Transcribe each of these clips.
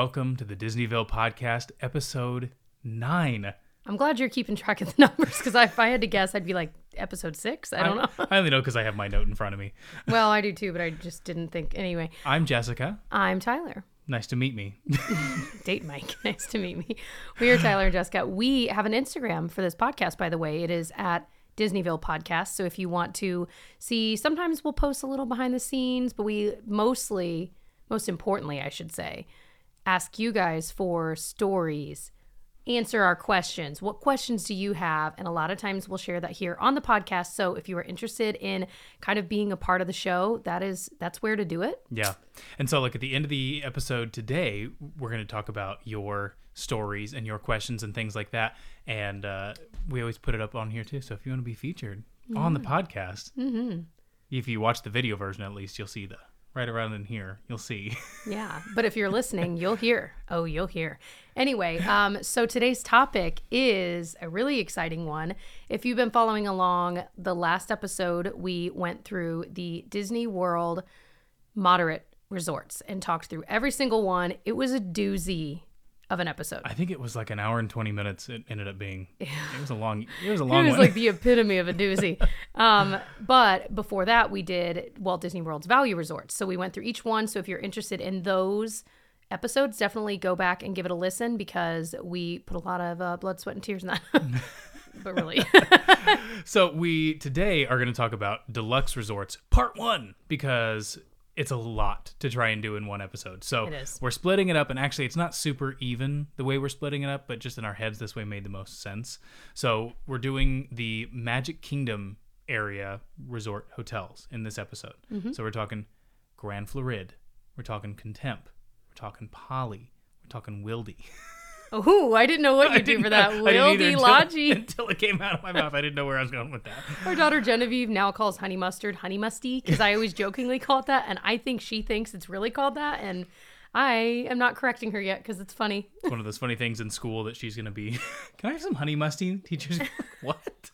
welcome to the Disneyville podcast, episode nine. I'm glad you're keeping track of the numbers because if I had to guess, I'd be like episode six. I don't know. I only know because I have my note in front of me. well, I do too, but I just didn't think. Anyway, I'm Jessica. I'm Tyler. Nice to meet me. Date Mike. Nice to meet me. We are Tyler and Jessica. We have an Instagram for this podcast, by the way. It is at Disneyville Podcast. So if you want to see, sometimes we'll post a little behind the scenes, but we mostly, most importantly, I should say, ask you guys for stories, answer our questions. What questions do you have? And a lot of times we'll share that here on the podcast. So if you are interested in kind of being a part of the show, that is that's where to do it. yeah. And so, like, at the end of the episode today, we're going to talk about your stories and your questions and things like that. And uh, we always put it up on here too. So if you want to be featured on the podcast, mm-hmm. if you watch the video version at least, you'll see the right around in here, you'll see. Yeah, but if you're listening, you'll hear. Oh, you'll hear. Anyway, um, so today's topic is a really exciting one. If you've been following along, the last episode we went through the Disney World moderate resorts and talked through every single one. It was a doozy of an episode. I think it was like an hour and 20 minutes it ended up being. It was a long, it was a long It was one. like the epitome of a doozy. Um, but before that, we did Walt Disney World's value resorts. So we went through each one. So if you're interested in those episodes, definitely go back and give it a listen because we put a lot of uh, blood, sweat, and tears in that. but really, So we today are going to talk about deluxe resorts part one because it's a lot to try and do in one episode. So we're splitting it up, and actually, it's not super even the way we're splitting it up, but just in our heads, this way made the most sense. So we're doing the Magic Kingdom area resort hotels in this episode. Mm-hmm. So we're talking Grand Floride, we're talking Contempt, we're talking Polly, we're talking Wildy. oh, I didn't know what you do for that. Didn't either until- until it came out of my mouth. I didn't know where I was going with that. Our daughter Genevieve now calls honey mustard honey musty because I always jokingly call it that, and I think she thinks it's really called that, and I am not correcting her yet because it's funny. It's one of those funny things in school that she's gonna be. Can I have some honey musty? Teachers, what?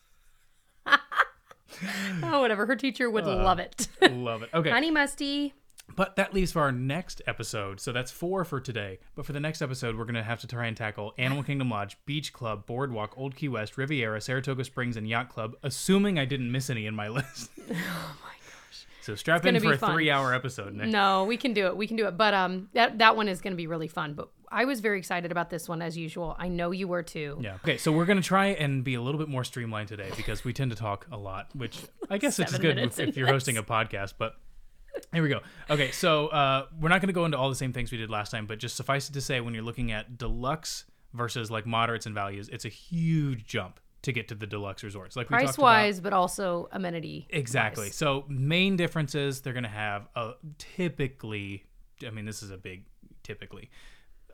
oh, whatever. Her teacher would uh, love it. Love it. Okay, honey musty. But that leaves for our next episode. So that's four for today. But for the next episode, we're gonna have to try and tackle Animal Kingdom Lodge, Beach Club, Boardwalk, Old Key West, Riviera, Saratoga Springs, and Yacht Club. Assuming I didn't miss any in my list. Oh my gosh. So strap in for a fun. three-hour episode. Nick. No, we can do it. We can do it. But um, that that one is going to be really fun. But I was very excited about this one as usual. I know you were too. Yeah. Okay, so we're gonna try and be a little bit more streamlined today because we tend to talk a lot, which I guess it's good if, if you're hosting a podcast. But here we go. Okay, so uh, we're not gonna go into all the same things we did last time, but just suffice it to say, when you're looking at deluxe versus like moderates and values, it's a huge jump to get to the deluxe resorts. Like we Price wise, but also amenity. Exactly. wise. So main differences they're going to have a typically I mean this is a big typically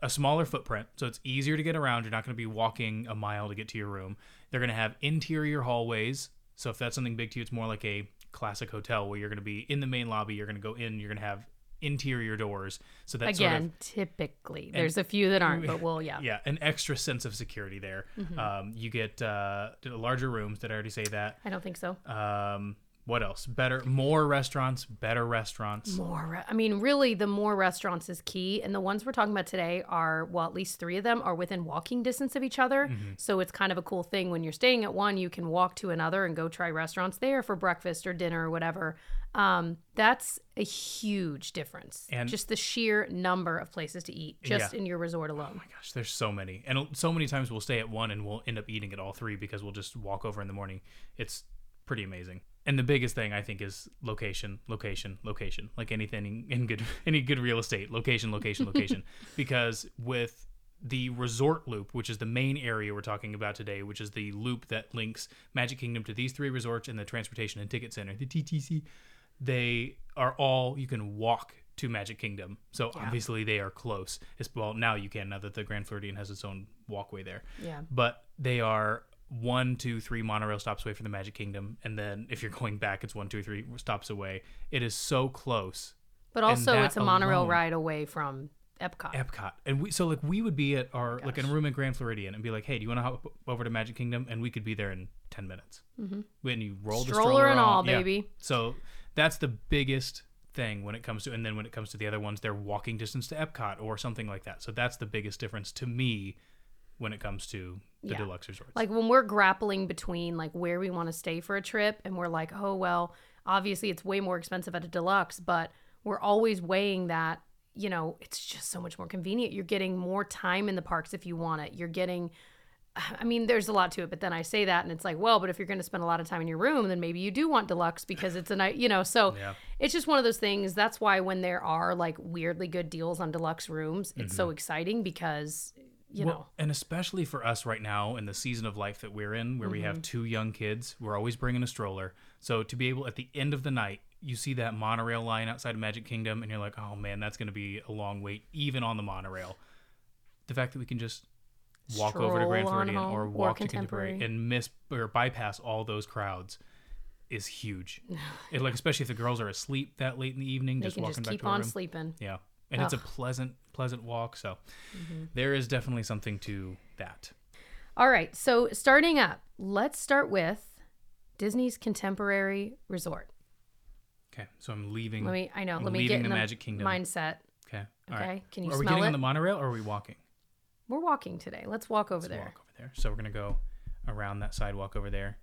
a smaller footprint so it's easier to get around you're not going to be walking a mile to get to your room. They're going to have interior hallways. So if that's something big to you it's more like a classic hotel where you're going to be in the main lobby, you're going to go in, you're going to have interior doors. So that's Again, sort of typically, there's a few that aren't, but well, yeah. yeah, an extra sense of security there. Mm-hmm. Um, you get uh, larger rooms. Did I already say that? I don't think so. Um, what else? Better, more restaurants, better restaurants. More, re- I mean, really, the more restaurants is key. And the ones we're talking about today are, well, at least three of them are within walking distance of each other. Mm-hmm. So it's kind of a cool thing when you're staying at one, you can walk to another and go try restaurants there for breakfast or dinner or whatever. Um, that's a huge difference. And- just the sheer number of places to eat just Yeah. in your resort alone. Oh my gosh, there's so many, and so many times we'll stay at one and we'll end up eating at all three because we'll just walk over in the morning. It's pretty amazing. And the biggest thing I think is location, location, location. Like anything in good any good real estate, location, location, location. because with the resort loop, which is the main area we're talking about today, which is the loop that links Magic Kingdom to these three resorts and the transportation and ticket center, the TTC, they are all you can walk to Magic Kingdom. So obviously they are close. It's, well, now you can now that the Grand Floridian has its own walkway there. Yeah. But they are one, two, three monorail stops away from the Magic Kingdom, and then if you're going back, it's one, two, three stops away. It is so close. But also, it's a monorail alone- ride away from Epcot. Epcot, and we so like we would be at our like in a room at Grand Floridian and be like, hey, do you want to hop over to Magic Kingdom? And we could be there in ten minutes. Mm-hmm. When you roll the Stroller stroller and all, on- yeah. baby. So that's the biggest thing when it comes to and then when it comes to the other ones they're walking distance to Epcot or something like that. So that's the biggest difference to me when it comes to the Yeah. deluxe resorts. like when we're grappling between like where we want to stay for a trip and we're like oh well obviously it's way more expensive at a deluxe but we're always weighing that you know it's just so much more convenient you're getting more time in the parks if you want it you're getting I mean, there's a lot to it, but then I say that and it's like, well, but if you're going to spend a lot of time in your room, then maybe you do want deluxe because it's a night, you know. So Yeah. it's just one of those things. That's why when there are like weirdly good deals on deluxe rooms, it's Mm-hmm. so exciting because, you know, and especially for us right now in the season of life that we're in, where we Mm-hmm. have two young kids, we're always bringing a stroller. So to be able at the end of the night, you see that monorail line outside of Magic Kingdom, and you're like, oh man, that's going to be a long wait, even on the monorail. The fact that we can just walk over to Grand Stroll Floridian home or or walk to Contemporary and miss or bypass all those crowds is huge. it, like especially if the girls are asleep that late in the evening, they just can walking just back keep to on room. sleeping. Yeah. And it's a pleasant, pleasant walk. So Mm-hmm. there is definitely something to that. All right. So starting up, let's start with Disney's Contemporary Resort. Okay. So I'm leaving. Let me, I know, I'm let me get in the the Magic Kingdom. mindset. Okay. All right. Okay. Can you Are we getting it? on the monorail or are we walking? We're walking today. Let's walk over Let's there. walk over there. So we're going to go around that sidewalk over there.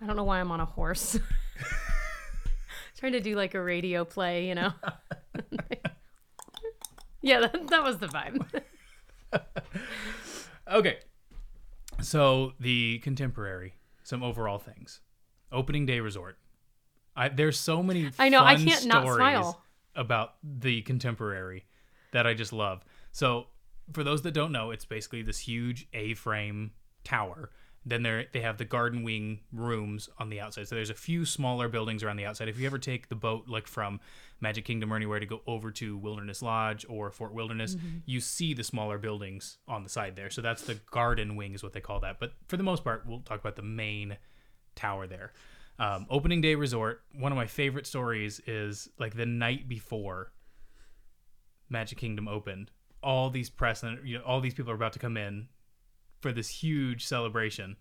I don't know why I'm on a horse. Trying to do like a radio play, you know? yeah, that, that was the vibe. Okay. So the contemporary, some overall things. Opening day resort. I, there's so many I know, I can't not smile. about the contemporary that I just love. So for those that don't know, it's basically this huge A-frame tower. Then there they have the garden wing rooms on the outside. So there's a few smaller buildings around the outside. If you ever take the boat like from Magic Kingdom or anywhere to go over to Wilderness Lodge or Fort Wilderness, Mm-hmm. you see the smaller buildings on the side there. So that's the garden wing is what they call that. But for the most part, we'll talk about the main tower there. Um, opening day resort. One of my favorite stories is like the night before Magic Kingdom opened. All these press and you know all these people are about to come in for this huge celebration,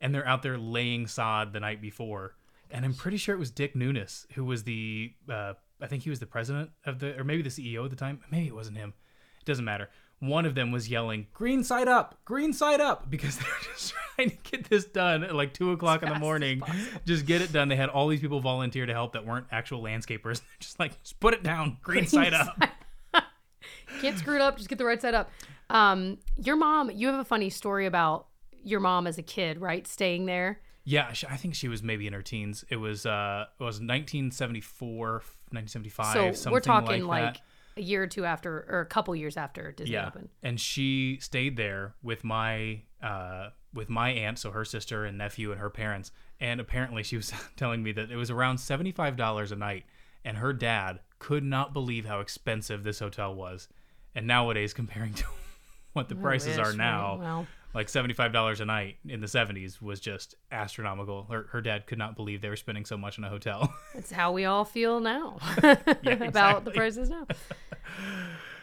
and they're out there laying sod the night before. And I'm pretty sure it was Dick Nunis who was the uh, I think he was the president of the or maybe the CEO at the time. Maybe it wasn't him. It doesn't matter. One of them was yelling "Green side up, green side up" because they're just trying to get this done at like two o'clock in the morning. Just get it done. They had all these people volunteer to help that weren't actual landscapers. They're just like, just put it down, green side up. Can't screw it up. Just get the right side up. Um, your mom, you have a funny story about your mom as a kid, right? Staying there. Yeah, sh- I think she was maybe in her teens. It was uh, it was 1974, 1975, So something we're talking like, like, a year or two after, or a couple years after Disney yeah. opened. And she stayed there with my uh, with my aunt, so her sister and nephew and her parents. And apparently, she was telling me that it was around seventy five dollars a night, and her dad could not believe how expensive this hotel was. And nowadays, comparing to what the prices wish, are now, Well. Like seventy five dollars a night in the seventies was just astronomical. Her, her dad could not believe they were spending so much in a hotel. It's how we all feel now about the prices now.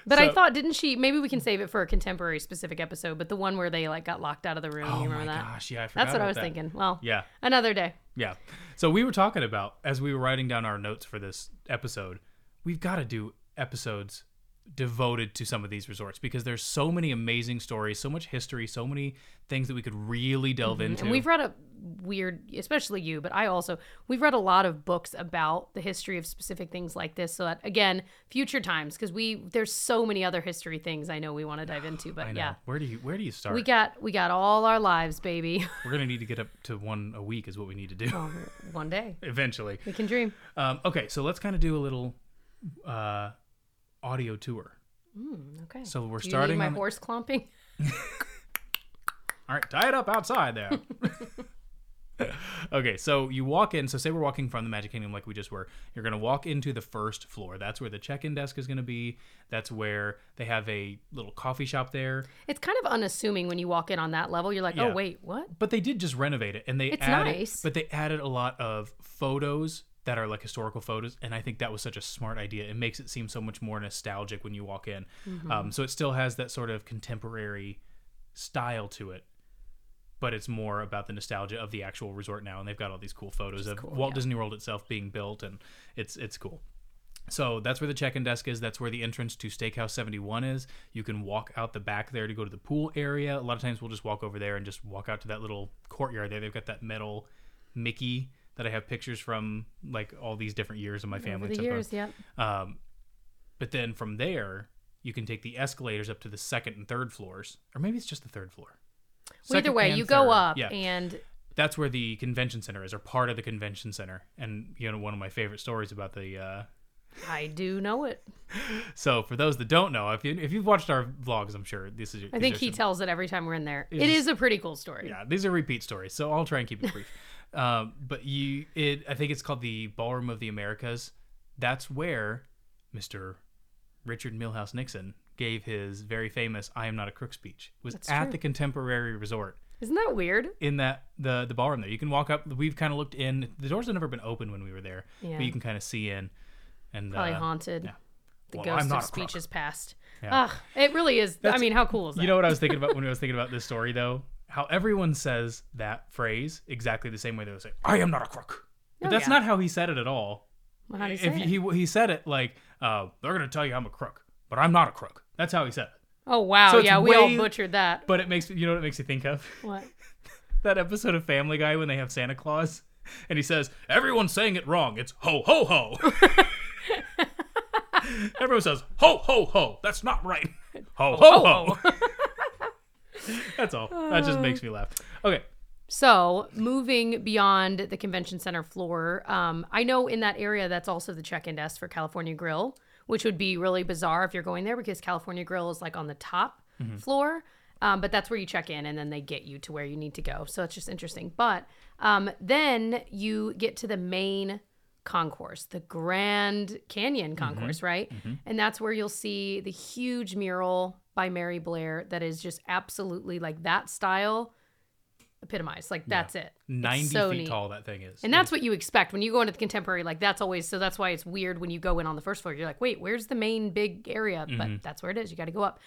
But I thought, didn't she? Maybe we can save it for a contemporary specific episode. But the one where they like got locked out of the room, oh you my that? gosh, yeah, I forgot That's what I was that. thinking. Well, Yeah, another day. yeah. So we were talking about as we were writing down our notes for this episode, we've got to do episodes devoted to some of these resorts because there's so many amazing stories, so much history, so many things that we could really delve into. Mm-hmm. And we've read a weird, especially you, but I also we've read a lot of books about the history of specific things like this. So that again, future times, because we there's so many other history things I know we want to dive into. But yeah, Where do you where do you start? we got we got all our lives, baby. we're gonna need to get up to one a week is what we need to do Oh, One day eventually. we can dream. Um, okay, so let's kind of do a little uh, audio tour. Mm, okay. So we're Do starting my on- horse clomping. All right, tie it up outside there. okay, so you walk in. So say we're walking from the Magic Kingdom like we just were. You're gonna walk into the first floor. That's where the check-in desk is gonna be. That's where they have a little coffee shop there. It's kind of unassuming when you walk in on that level. You're like, oh, Yeah. oh wait, what? But they did just renovate it, and they It's added. nice. But they added a lot of photos that are like historical photos, and I think that was such a smart idea. It makes it seem so much more nostalgic when you walk in. Mm-hmm. Um, so it still has that sort of contemporary style to it, but it's more about the nostalgia of the actual resort now. And they've got all these cool photos of cool, Walt yeah. Disney World itself being built, and it's it's cool. So that's where the check-in desk is. That's where the entrance to Steakhouse 71 is. You can walk out the back there to go to the pool area. A lot of times we'll just walk over there and just walk out to that little courtyard there. They've got that metal Mickey that I have pictures from like all these different years of my family. Over the years, yep. Um, but then from there, you can take the escalators up to the second and third floors, or maybe it's just the third floor. Well, either way, you go up Yeah, and that's where the convention center is, or part of the convention center. And you know, one of my favorite stories about the. Uh, I do know it. so for those that don't know, if you if you've watched our vlogs, I'm sure this is. I think he tells it every time we're in there. It It's- is a pretty cool story. Yeah, these are repeat stories, so I'll try and keep it brief. um, but you, it, I think it's called the Ballroom of the Americas. That's where Mr. Richard Milhous Nixon gave his very famous "I am not a crook" speech. Was That's at true. the Contemporary Resort Isn't that weird? in that the the ballroom there. You can walk up. We've kind of looked in. The doors have never been open when we were there, Yeah. but you can kind of see in. And Probably uh, haunted. yeah. The Well, ghost of speeches past. Yeah. Ugh, it really is. I mean, how cool is that? You know what I was thinking about when I was thinking about this story, though? How everyone says that phrase exactly the same way they would say, I am not a crook. But Oh, that's yeah. not how he said it at all. Well, how say if it? he, he said it like, uh, they're going to tell you I'm a crook, but I'm not a crook. That's how he said it. oh wow, So yeah, we all butchered that. But it makes you know what it makes you think of? What? that episode of Family Guy when they have Santa Claus and he says, Everyone's saying it wrong. It's ho ho ho. Everyone says ho ho ho. That's not right. Ho ho ho. That's all. That just makes me laugh. Okay. So, moving beyond the convention center floor, um, I know in that area that's also the check-in desk for California Grill, which would be really bizarre if you're going there because California Grill is like on the top floor. Um, but that's where you check in, and then they get you to where you need to go. So it's just interesting. But um, then you get to the main concourse, the Grand Canyon concourse, right? And that's where you'll see the huge mural by Mary Blair that is just absolutely like that style epitomized. Like that's it. It's 90 so feet neat. tall that thing is. And that's what you expect when you go into the contemporary. Like that's always so. That's why it's weird when you go in on the first floor. You're like, wait, where's the main big area? Mm-hmm. But that's where it is. You got to go up.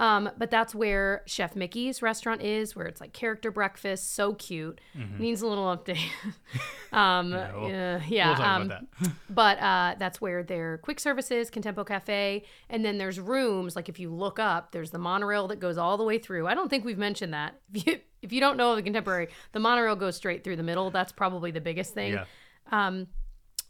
Um, but that's where Chef Mickey's restaurant is, where it's like character breakfast, so cute. Needs a little update. um, Mm-hmm. No. uh, yeah. we'll um, that. but uh, that's where their quick services, is, Contempo Cafe, and then there's rooms. Like if you look up, there's the monorail that goes all the way through. I don't think we've mentioned that. If you if you don't know the Contemporary, the monorail goes straight through the middle. That's probably the biggest thing. Yeah. Um,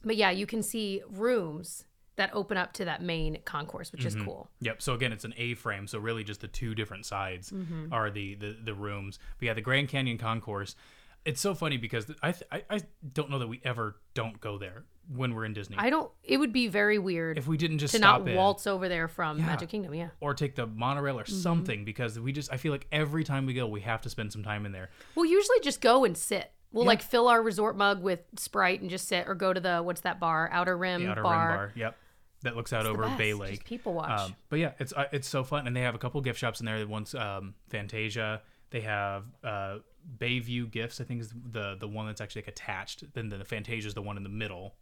but yeah, you can see rooms that open up to that main concourse, which Mm-hmm. is cool. Yep. So again, it's an A frame. So really, just the two different sides Mm-hmm. are the, the the rooms. But yeah, the Grand Canyon Concourse. It's so funny because I, th- I I don't know that we ever don't go there when we're in Disney. I don't. It would be very weird if we didn't just to stop not in waltz over there from Yeah. Magic Kingdom. Yeah. or take the monorail or Mm-hmm. something because we just I feel like every time we go we have to spend some time in there. We'll usually just go and sit. We'll like fill our resort mug with Sprite and just sit, or go to the what's that bar? Outer Rim The Outer bar. Rim Bar. Yep. That looks out the over. Bay Just Lake. people watch. Um, but yeah, it's uh, it's so fun, and they have a couple gift shops in there. One's um, Fantasia. They have uh, Bayview Gifts. I think is the the one that's actually like attached. Then the Fantasia is the one in the middle.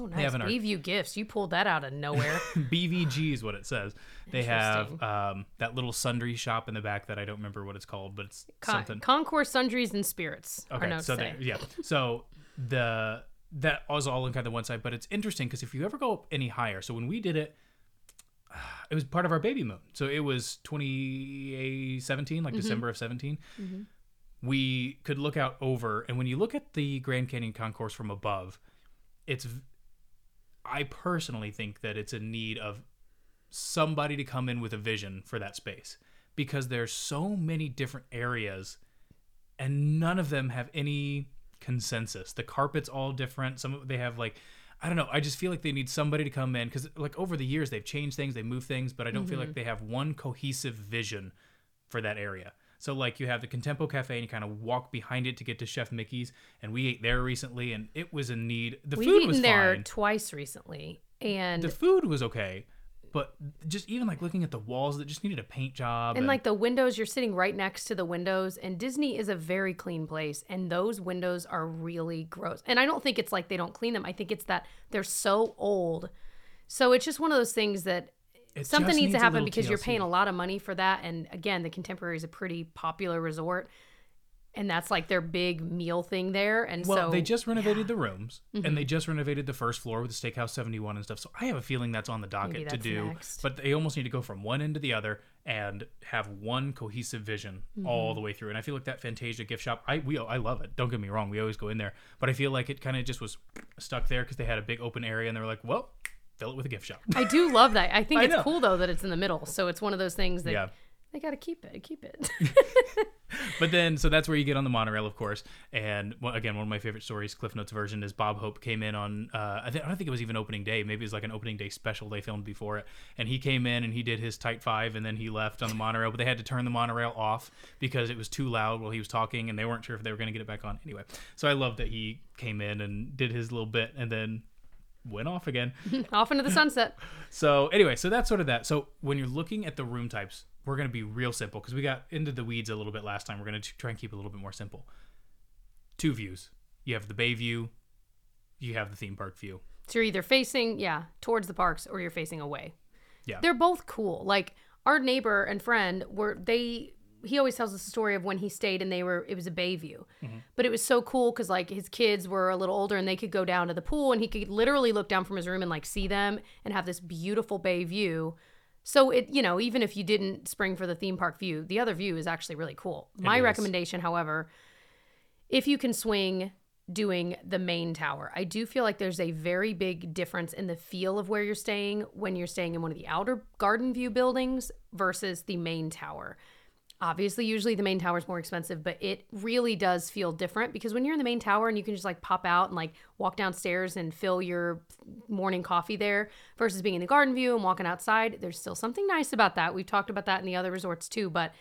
Oh, nice. They have an art- Bayview Gifts. You pulled that out of nowhere. BVG is what it says. They have um, that little sundry shop in the back that I don't remember what it's called, but it's Con- something. Concourse, Sundries, and Spirits. are Okay, so say. there, yeah, so the that was all in kind of the one side, but it's interesting because if you ever go up any higher, so when we did it, it was part of our baby moon. So it was 2017, like mm-hmm. December of 17. Mm-hmm. We could look out over, and when you look at the Grand Canyon Concourse from above, it's. I personally think that it's a need of somebody to come in with a vision for that space because there's so many different areas and none of them have any consensus. The carpet's all different. Some of they have like I don't know. I just feel like they need somebody to come in because like over the years they've changed things, they move things, but I don't feel like mm-hmm. they have one cohesive vision for that area. So like you have the Contempo Cafe and you kind of walk behind it to get to Chef Mickey's, and we ate there recently, and it was in need. The We've food was there fine. twice recently, and The food was okay, but just even like looking at the walls that just needed a paint job and like the windows, you're sitting right next to the windows, and Disney is a very clean place, and those windows are really gross. And I don't think it's like they don't clean them. I think it's that they're so old. So it's just one of those things that it something just needs to happen because you're paying a lot of money for that. And again, the Contemporary is a pretty popular resort. And that's like their big meal thing there. And Well, so they just renovated the rooms Mm-hmm. and they just renovated the first floor with the Steakhouse 71 and stuff. So I have a feeling that's on the docket to do. next. But they almost need to go from one end to the other and have one cohesive vision Mm-hmm. all the way through. And I feel like that Fantasia gift shop, I we I love it. Don't get me wrong, we always go in there, but I feel like it kind of just was stuck there because they had a big open area and they were like, well, fill it with a gift shop. I do love that. I think I it's know. cool though that it's in the middle. So it's one of those things that Yeah. They got to keep it. Keep it. But then, so that's where you get on the monorail, of course. And well, again, one of my favorite stories, Cliff Notes version, is Bob Hope came in on. Uh, I, th- I don't think it was even opening day. Maybe it was like an opening day special they filmed before it. And he came in and he did his tight five, and then he left on the monorail. But they had to turn the monorail off because it was too loud while he was talking, and they weren't sure if they were going to get it back on. Anyway, so I love that he came in and did his little bit, and then went off again. Off into the sunset. So anyway, so that's sort of that. So when you're looking at the room types, we're going to be real simple because we got into the weeds a little bit last time. We're going to try and keep it a little bit more simple. Two views. You have the bay view. You have the theme park view. So you're either facing, yeah, towards the parks or you're facing away. Yeah. They're both cool. Like our neighbor and friend were they he always tells us the story of when he stayed and they were it was a bay view. Mm-hmm. But it was so cool cuz like his kids were a little older and they could go down to the pool and he could literally look down from his room and like see them and have this beautiful bay view. So it, you know, even if you didn't spring for the theme park view, the other view is actually really cool. My is. recommendation, however, if you can swing doing the main tower. I do feel like there's a very big difference in the feel of where you're staying when you're staying in one of the outer garden view buildings versus the main tower. Obviously, usually the main tower is more expensive, but it really does feel different because when you're in the main tower and you can just like pop out and like walk downstairs and fill your morning coffee there versus being in the garden view and walking outside, there's still something nice about that. We've talked about that in the other resorts too, but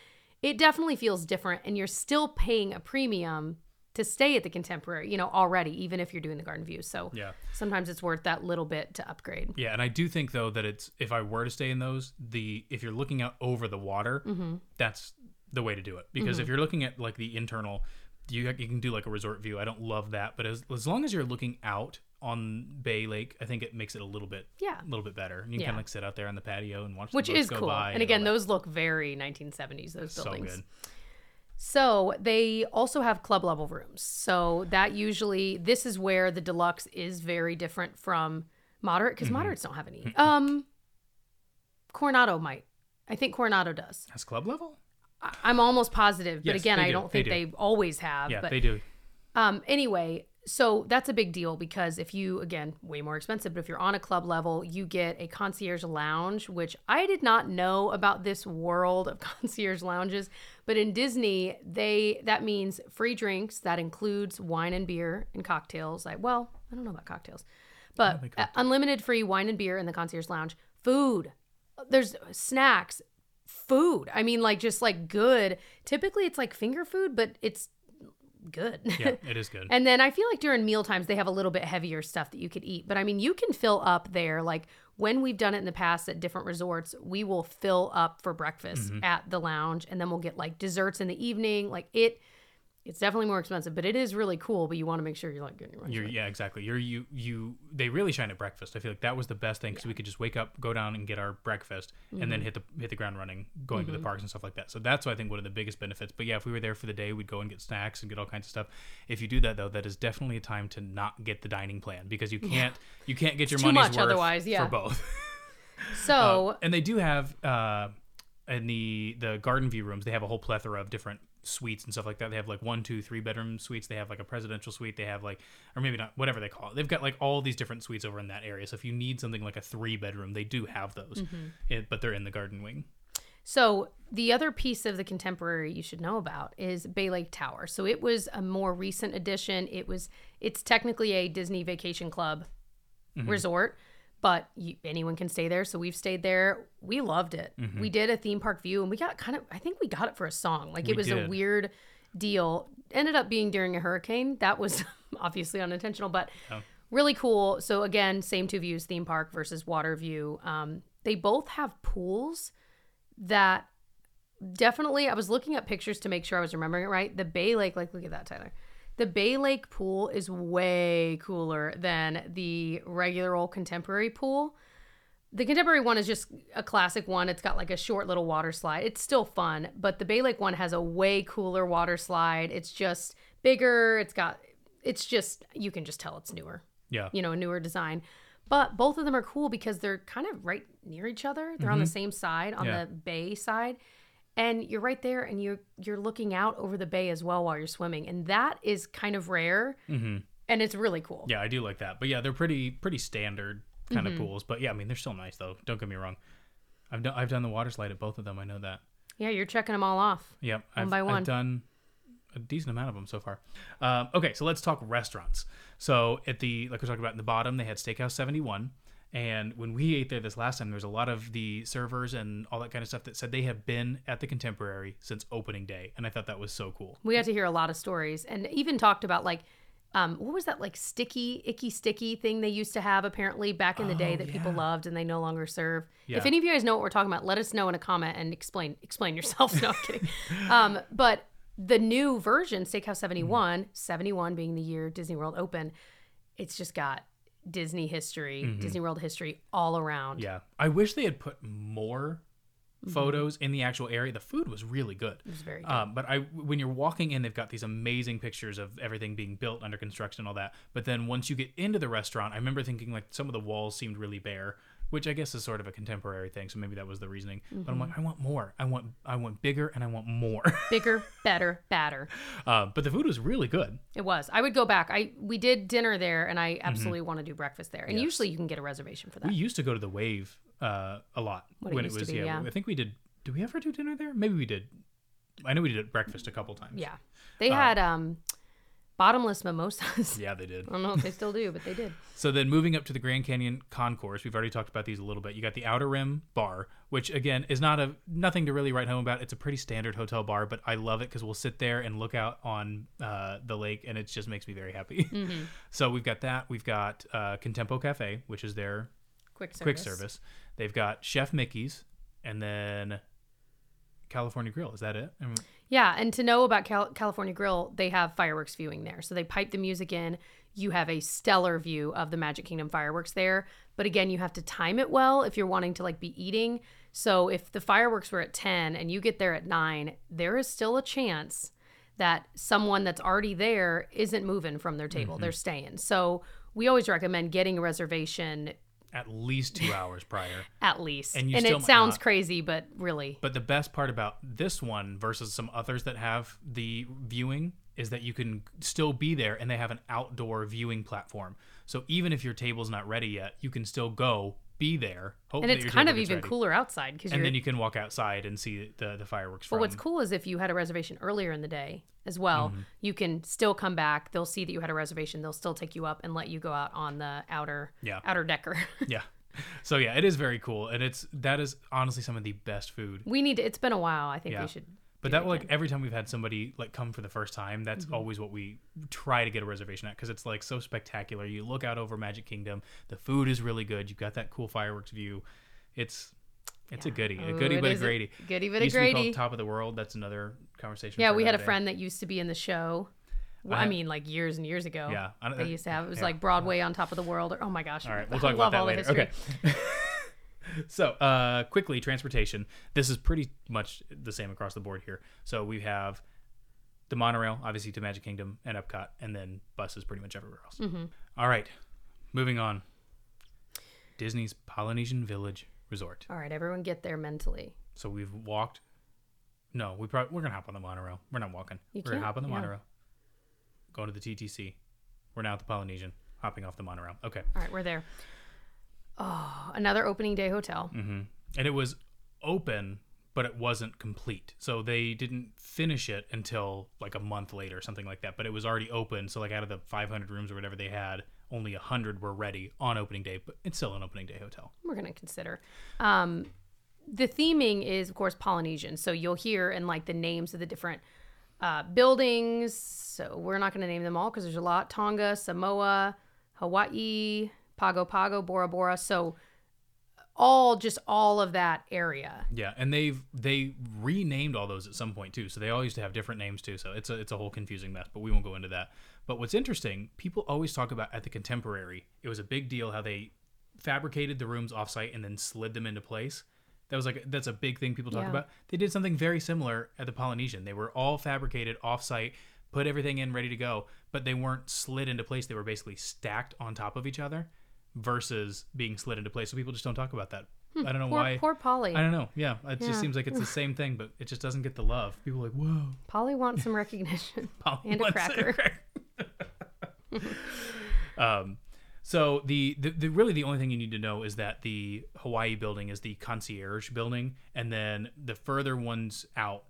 it definitely feels different and you're still paying a premium to stay at the contemporary, you know, already, even if you're doing the garden view. So Yeah. sometimes it's worth that little bit to upgrade. Yeah, and I do think though that it's if I were to stay in those, the if you're looking out over the water, mm-hmm. that's the way to do it. Because if you're looking at like the internal, you you can do like a resort view. I don't love that, but as as long as you're looking out on Bay Lake, I think it makes it a little bit Yeah. a little bit better. And you Yeah. can like sit out there on the patio and watch Which the boats is go cool. by And again, those look very 1970s, those so buildings. good. So they also have club level rooms. So that usually this is where the deluxe is very different from moderate because moderates don't have any. Um, Coronado might. I think Coronado does. That's club level. I'm almost positive, but Yes, again, they I do. don't They think do. they, always have. Yeah, but they do. um, anyway, so that's a big deal because if you, again, way more expensive, but if you're on a club level, you get a concierge lounge, which I did not know about this world of concierge lounges. But in Disney, they that means free drinks. That includes wine and beer and cocktails. I well, I don't know about cocktails, but uh, unlimited free wine and beer in the concierge lounge. Food, there's snacks, food. I mean, like just like good. Typically, it's like finger food, but it's good. Yeah, it is good. And then I feel like during meal times they have a little bit heavier stuff that you could eat. But I mean, you can fill up there. Like when we've done it in the past at different resorts, we will fill up for breakfast Mm-hmm. at the lounge and then we'll get like desserts in the evening. Like it it's definitely more expensive, but it is really cool, but you want to make sure you're like getting your You're, yeah, exactly. You're you you. They really shine at breakfast. I feel like that was the best thing because we could just wake up, go down, and get our breakfast, and Mm-hmm. then hit the hit the ground running, going to the parks and stuff like that. So that's why I think one of the biggest benefits. But yeah, if we were there for the day, we'd go and get snacks and get all kinds of stuff. If you do that though, that is definitely a time to not get the dining plan because you can't you can't get your money's much worth otherwise, yeah. for both. So and they do have uh, in the the garden view rooms, they have a whole plethora of different suites and stuff like that. They have like one, two, three bedroom suites. They have like a presidential suite. They have like, or maybe not, whatever they call it. They've got like all these different suites over in that area. So if you need something like a three bedroom, they do have those, Mm-hmm. It- but they're in the garden wing. So the other piece of the contemporary you should know about is Bay Lake Tower. So it was a more recent addition. It was it's technically a Disney Vacation Club resort, but you, anyone can stay there. So we've stayed there. We loved it. We did a theme park view, and we got kind of I think we got it for a song. Like it We was a weird deal. Ended up being during a hurricane. That was obviously unintentional, but really cool. So again, same two views: theme park versus water view. Um, they both have pools that definitely I was looking at pictures to make sure I was remembering it right. The Bay Lake, like look at that, Tyler. The Bay Lake pool is way cooler than the regular old contemporary pool. the contemporary one is just a classic one. It's got like a short little water slide. It's still fun, but the Bay Lake one has a way cooler water slide. It's just bigger. It's got it's just you can just tell it's newer. Yeah. You know, a newer design. But both of them are cool because they're kind of right near each other. They're on the same side, on Mm-hmm. Yeah. the bay side. And you're right there and you're you're looking out over the bay as well while you're swimming. And that is kind of rare. Mm-hmm. And it's really cool. Yeah, I do like that. But yeah, they're pretty pretty standard kind Mm-hmm. of pools. But yeah, I mean they're still nice though. Don't get me wrong. I've done I've done the water slide at both of them. I know that. Yeah, you're checking them all off. Yep. One I've, by one. I've done a decent amount of them so far. Um, okay, so let's talk restaurants. So at the like we talked about in the bottom, they had Steakhouse Seventy One. And when we ate there this last time, there was a lot of the servers and all that kind of stuff that said they have been at the Contemporary since opening day, and I thought that was so cool. We got to hear a lot of stories and even talked about like um, what was that like sticky, icky, sticky thing they used to have apparently back in the day Oh, that people loved and they no longer serve. Yeah. If any of you guys know what we're talking about, let us know in a comment and explain explain yourselves. No, I'm kidding. Um, but the new version, Steakhouse 71, 71 being the year Disney World opened, it's just got Disney history, Disney World history all around. Mm-hmm. Yeah, I wish they had put more photos in the actual area. The food was really good. It was very good. Um, but I, when you're walking in, they've got these amazing pictures of everything being built under construction and all that. But then once you get into the restaurant, I remember thinking like some of the walls seemed really bare, which I guess is sort of a contemporary thing. So maybe that was the reasoning. But I'm like, I want more. I want, I want bigger, and I want more. Bigger, better, badder. uh, but the food was really good. It was. I would go back. I we did dinner there, and I absolutely want to do breakfast there. And Mm-hmm. Yes. usually you can get a reservation for that. We used to go to the Wave uh, a lot What when it to was. be, yeah, yeah. I think we did. Did we ever do dinner there? Maybe we did. I know we did breakfast a couple times. yeah, they had um, bottomless mimosas. Yeah, they did. I don't know if they still do, but they did. So then moving up to the Grand Canyon concourse, we've already talked about these a little bit. You got the Outer Rim Bar, which again is not a nothing to really write home about. It's a pretty standard hotel bar, but I love it because we'll sit there and look out on uh, the lake, and it just makes me very happy. so we've got that. We've got uh, Contempo Cafe, which is their Quick service. quick service. They've got Chef Mickey's, and then California Grill. Is that it? And- Yeah, and to know about Cal- California Grill, they have fireworks viewing there. So they pipe the music in. You have a stellar view of the Magic Kingdom fireworks there. But again, you have to time it well if you're wanting to like be eating. So if the fireworks were at 10 and you get there at 9, there is still a chance that someone that's already there isn't moving from their table. Mm-hmm. They're staying. So we always recommend getting a reservation at least two hours prior. at least. And And, it sounds not. crazy, but really. But the best part about this one versus some others that have the viewing is that you can still be there and they have an outdoor viewing platform. So even if your table's not ready yet, you can still go be there. And it's kind of even ready. cooler outside because And then you can walk outside and see the the fireworks But from. what's cool is if you had a reservation earlier in the day as well, mm-hmm. you can still come back. They'll see that you had a reservation. They'll still take you up and let you go out on the outer Yeah. outer decker. yeah. So yeah, it is very cool, and it's that is honestly some of the best food. we need to, it's been a while. I think Yeah. we should But that like every time we've had somebody like come for the first time, that's Mm-hmm. always what we try to get a reservation at because it's like so spectacular. You look out over Magic Kingdom, the food is really good. You've got that cool fireworks view. It's it's a goodie, a Ooh, goodie it but a grady. goodie but a Used to be grady. called Top of the World. That's another conversation. Yeah, we had a day. friend that used to be in the show. Well, I, I- mean, like years and years ago. Yeah, I don't- they used to have it was yeah. like Broadway on top of the world. Or oh my gosh, All right, we'll I talk love about that all the later. history. Okay. so, uh, quickly, transportation. This is pretty much the same across the board here. So we have the monorail, obviously to Magic Kingdom and Epcot, and then buses pretty much everywhere else. Mm-hmm. All right, moving on. Disney's Polynesian Village Resort. All right, everyone get there mentally. So we've walked. No, we probably we're gonna hop on the monorail. We're not walking. You we're gonna hop on the yeah. monorail. Going to the TTC. We're now at the Polynesian. Hopping off the monorail. Okay. All right, we're there. Oh, another opening day hotel. hmm And it was open, but it wasn't complete. So they didn't finish it until like a month later, something like that. But it was already open. So like out of the 500 rooms or whatever they had, only 100 were ready on opening day. But it's still an opening day hotel. we're going to consider. Um, the theming is, of course, Polynesian. So you'll hear in like the names of the different uh, buildings. So we're not going to name them all because there's a lot Tonga, Samoa, Hawaii, Pago Pago, Bora Bora. So all just all of that area. Yeah, and they've they renamed all those at some point too. So they all used to have different names too. So it's a it's a whole confusing mess. But we won't go into that. But what's interesting, people always talk about at the Contemporary. It was a big deal how they fabricated the rooms offsite and then slid them into place. That was like that's a big thing people talk Yeah. about. They did something very similar at the Polynesian. They were all fabricated offsite, put everything in ready to go, but they weren't slid into place. They were basically stacked on top of each other versus being slid into place. So people just don't talk about that. I don't know Hmm. Poor, why. poor Polly. I don't know. Yeah, it Yeah. just seems like it's the same thing, but it just doesn't get the love. People are like, whoa. Polly wants some recognition. Polly And a wants cracker. um, so the, the the really the only thing you need to know is that the Hawaii building is the concierge building, and then the further ones out,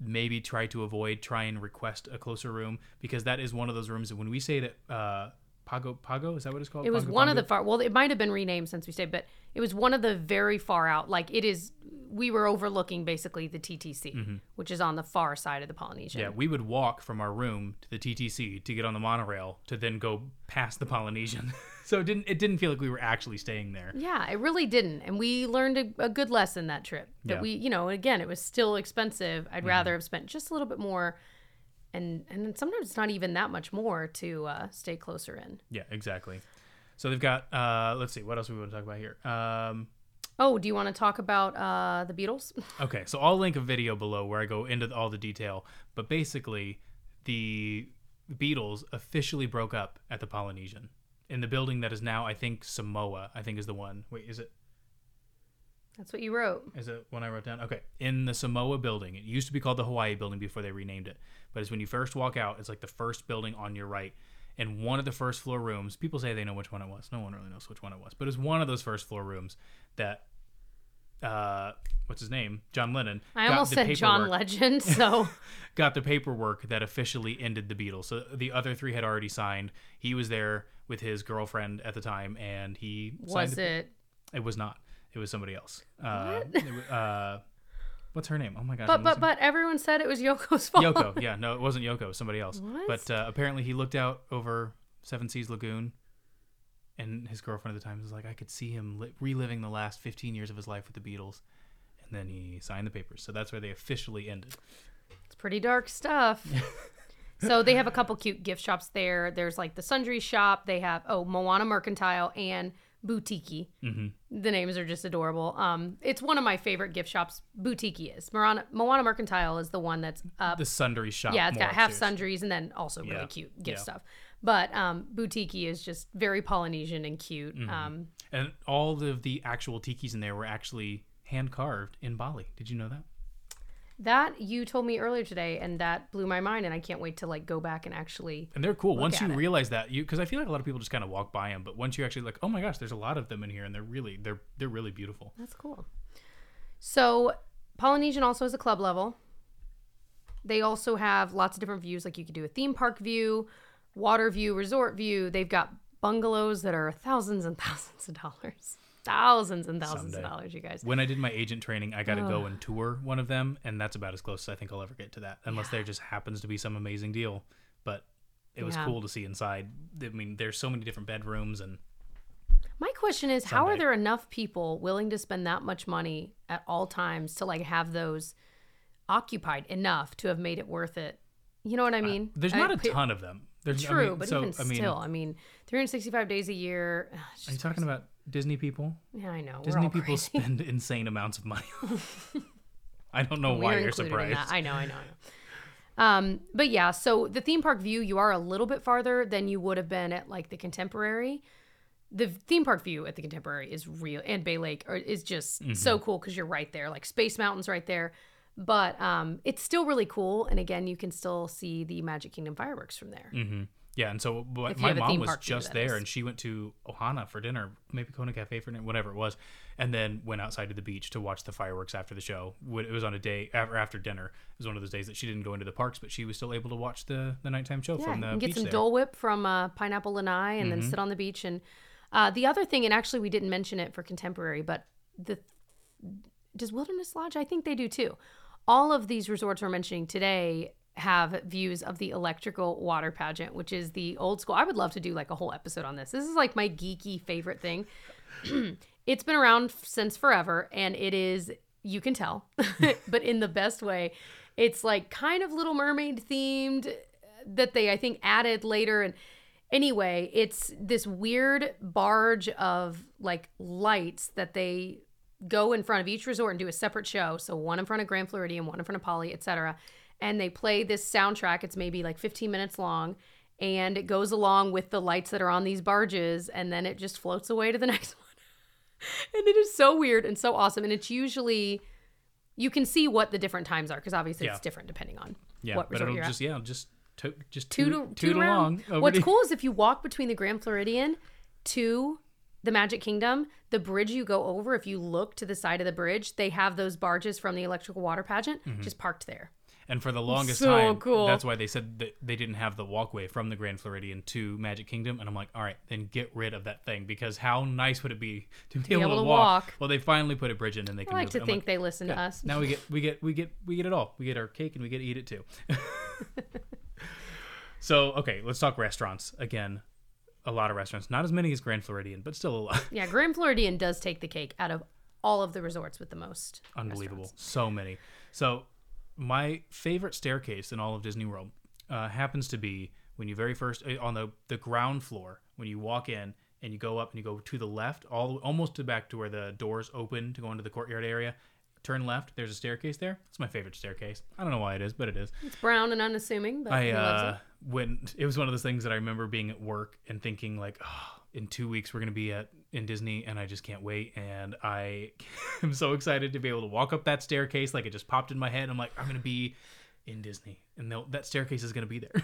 maybe try to avoid try and request a closer room because that is one of those rooms that when we say that uh, Pago Pago is that what it's called? It was one of the far. Well, it might have been renamed since we stayed, but it was one of the very far out. Like it is, we were overlooking basically the TTC, which is on the far side of the Polynesian. Mm-hmm. Yeah, we would walk from our room to the TTC to get on the monorail to then go past the Polynesian. so it didn't it didn't feel like we were actually staying there. Yeah, it really didn't, and we learned a, a good lesson that trip. That Yeah. we, you know, again, it was still expensive. I'd rather have spent just a little bit more, and and sometimes it's not even that much more to uh, stay closer in. Yeah, exactly. So they've got uh let's see what else we want to talk about here. Um Oh, do you want to talk about uh, the Beatles? okay, so I'll link a video below where I go into all the detail, but basically the Beatles officially broke up at the Polynesian in the building that is now I think Samoa, I think is the one. Wait, is it That's what you wrote. Is it when I wrote down? Okay. In the Samoa building. It used to be called the Hawaii building before they renamed it. But it's when you first walk out, it's like the first building on your right. And one of the first floor rooms, people say they know which one it was. No one really knows which one it was. But it's one of those first floor rooms that uh what's his name? John Lennon. I almost said John Legend, so got the paperwork that officially ended the Beatles. So the other three had already signed. He was there with his girlfriend at the time and he signed was the it? it was not. It was somebody else. Uh, it wa- uh, what's her name? Oh my god! But but but everyone said it was Yoko's fault. Yoko. Yeah, no, it wasn't Yoko. It was somebody else. What? But uh, apparently, he looked out over Seven Seas Lagoon, and his girlfriend at the time was like, I could see him li- reliving the last 15 years of his life with the Beatles. And then he signed the papers. So that's where they officially ended. It's pretty dark stuff. so they have a couple cute gift shops there. There's like the sundry shop. They have oh Moana Mercantile and BouTiki. Mm-hmm. The names are just adorable. Um, it's one of my favorite gift shops. BouTiki is Moana, Moana Mercantile is the one that's up. The sundry shop. yeah, it's got half sundries and then also really Yeah. cute gift Yeah. stuff. But um, BouTiki is just very Polynesian and cute. Mm-hmm. Um, And all of the actual tikis in there were actually hand carved in Bali. Did you know that? That you told me earlier today, and that blew my mind. And I can't wait to like go back and actually And they're cool. Once you it. realize that, you because I feel like a lot of people just kind of walk by them, but once you actually like, oh my gosh, there's a lot of them in here, and they're really they're they're really beautiful. That's cool. So Polynesian also has a club level. They also have lots of different views. Like you could do a theme park view, water view, resort view. They've got bungalows that are thousands and thousands of dollars. Thousands and thousands Someday. of dollars, you guys. When I did my agent training, I got to go and tour one of them, and that's about as close as I think I'll ever get to that, unless there just happens to be some amazing deal. But it was Yeah. cool to see inside. I mean, there's so many different bedrooms, and My question is how are there enough people willing to spend that much money at all times to like have those occupied enough to have made it worth it? You know what I mean? there's not a ton of them. There's, I True, mean, but so, even I mean, still, I mean, 365 days a year. ugh, Are you talking about Disney people? Yeah, I know. Disney people crazy. spend insane amounts of money. I don't know why you're surprised. I know, I know, I know. Um, but yeah, so the theme park view, you are a little bit farther than you would have been at like the Contemporary. The theme park view at the Contemporary is real, and Bay Lake are, is just Mm-hmm. so cool because you're right there, like Space Mountain's right there. But um, it's still really cool, and again, you can still see the Magic Kingdom fireworks from there. hmm Yeah, and so but my mom was just there, is. and she went to Ohana for dinner, maybe Kona Cafe for dinner, whatever it was, and then went outside to the beach to watch the fireworks after the show. It was on a day after after dinner. It was one of those days that she didn't go into the parks, but she was still able to watch the the nighttime show Yeah, from the can get beach some there. Dole Whip from uh, Pineapple Lanai and Mm-hmm. then sit on the beach. And uh, the other thing, and actually we didn't mention it for contemporary, but the does Wilderness Lodge? I think they do too. All of these resorts we're mentioning today have views of the electrical water pageant, which is the old school. I would love to do like a whole episode on this. This is like my geeky favorite thing. it's been around since forever and it is you can tell but in the best way it's like kind of little mermaid themed uh, that they i think added later and Anyway, it's this weird barge of like lights that they go in front of each resort and do a separate show. So one in front of Grand Floridian, one in front of Poly, etc. And they play this soundtrack. It's maybe like 15 minutes long, and it goes along with the lights that are on these barges, and then it just floats away to the next one. and it is so weird and so awesome. And it's usually you can see what the different times are because obviously Yeah. it's different depending on Yeah, what resort it'll you're at. just yeah, just to, just Toot, toot, toot, toot along. over What's to- cool is if you walk between the Grand Floridian to the Magic Kingdom, the bridge you go over, if you look to the side of the bridge, they have those barges from the electrical water pageant Mm-hmm. just parked there. And for the longest So time, cool. that's why they said that they didn't have the walkway from the Grand Floridian to Magic Kingdom. And I'm like, all right, then get rid of that thing because how nice would it be to be, able, able to walk? walk. Well, they finally put a bridge in and they I can like move to think they listen to us. Now we get we get we get we get it all. We get our cake and we get to eat it too. so okay, let's talk restaurants again. A lot of restaurants, not as many as Grand Floridian, but still a lot. Yeah, Grand Floridian does take the cake out of all of the resorts with the most. Unbelievable. So many. So, my favorite staircase in all of Disney World uh, happens to be when you very first uh, on the the ground floor when you walk in and you go up and you go to the left, all almost to back to where the doors open to go into the courtyard area. Turn left. There's a staircase there. It's my favorite staircase. I don't know why it is, but it is. It's brown and unassuming, but I uh, when it was one of those things that I remember being at work and thinking like, oh, in two weeks we're gonna be at in Disney, and I just can't wait. And I am so excited to be able to walk up that staircase. Like it just popped in my head. I'm like, I'm gonna be in Disney, and that staircase is gonna be there.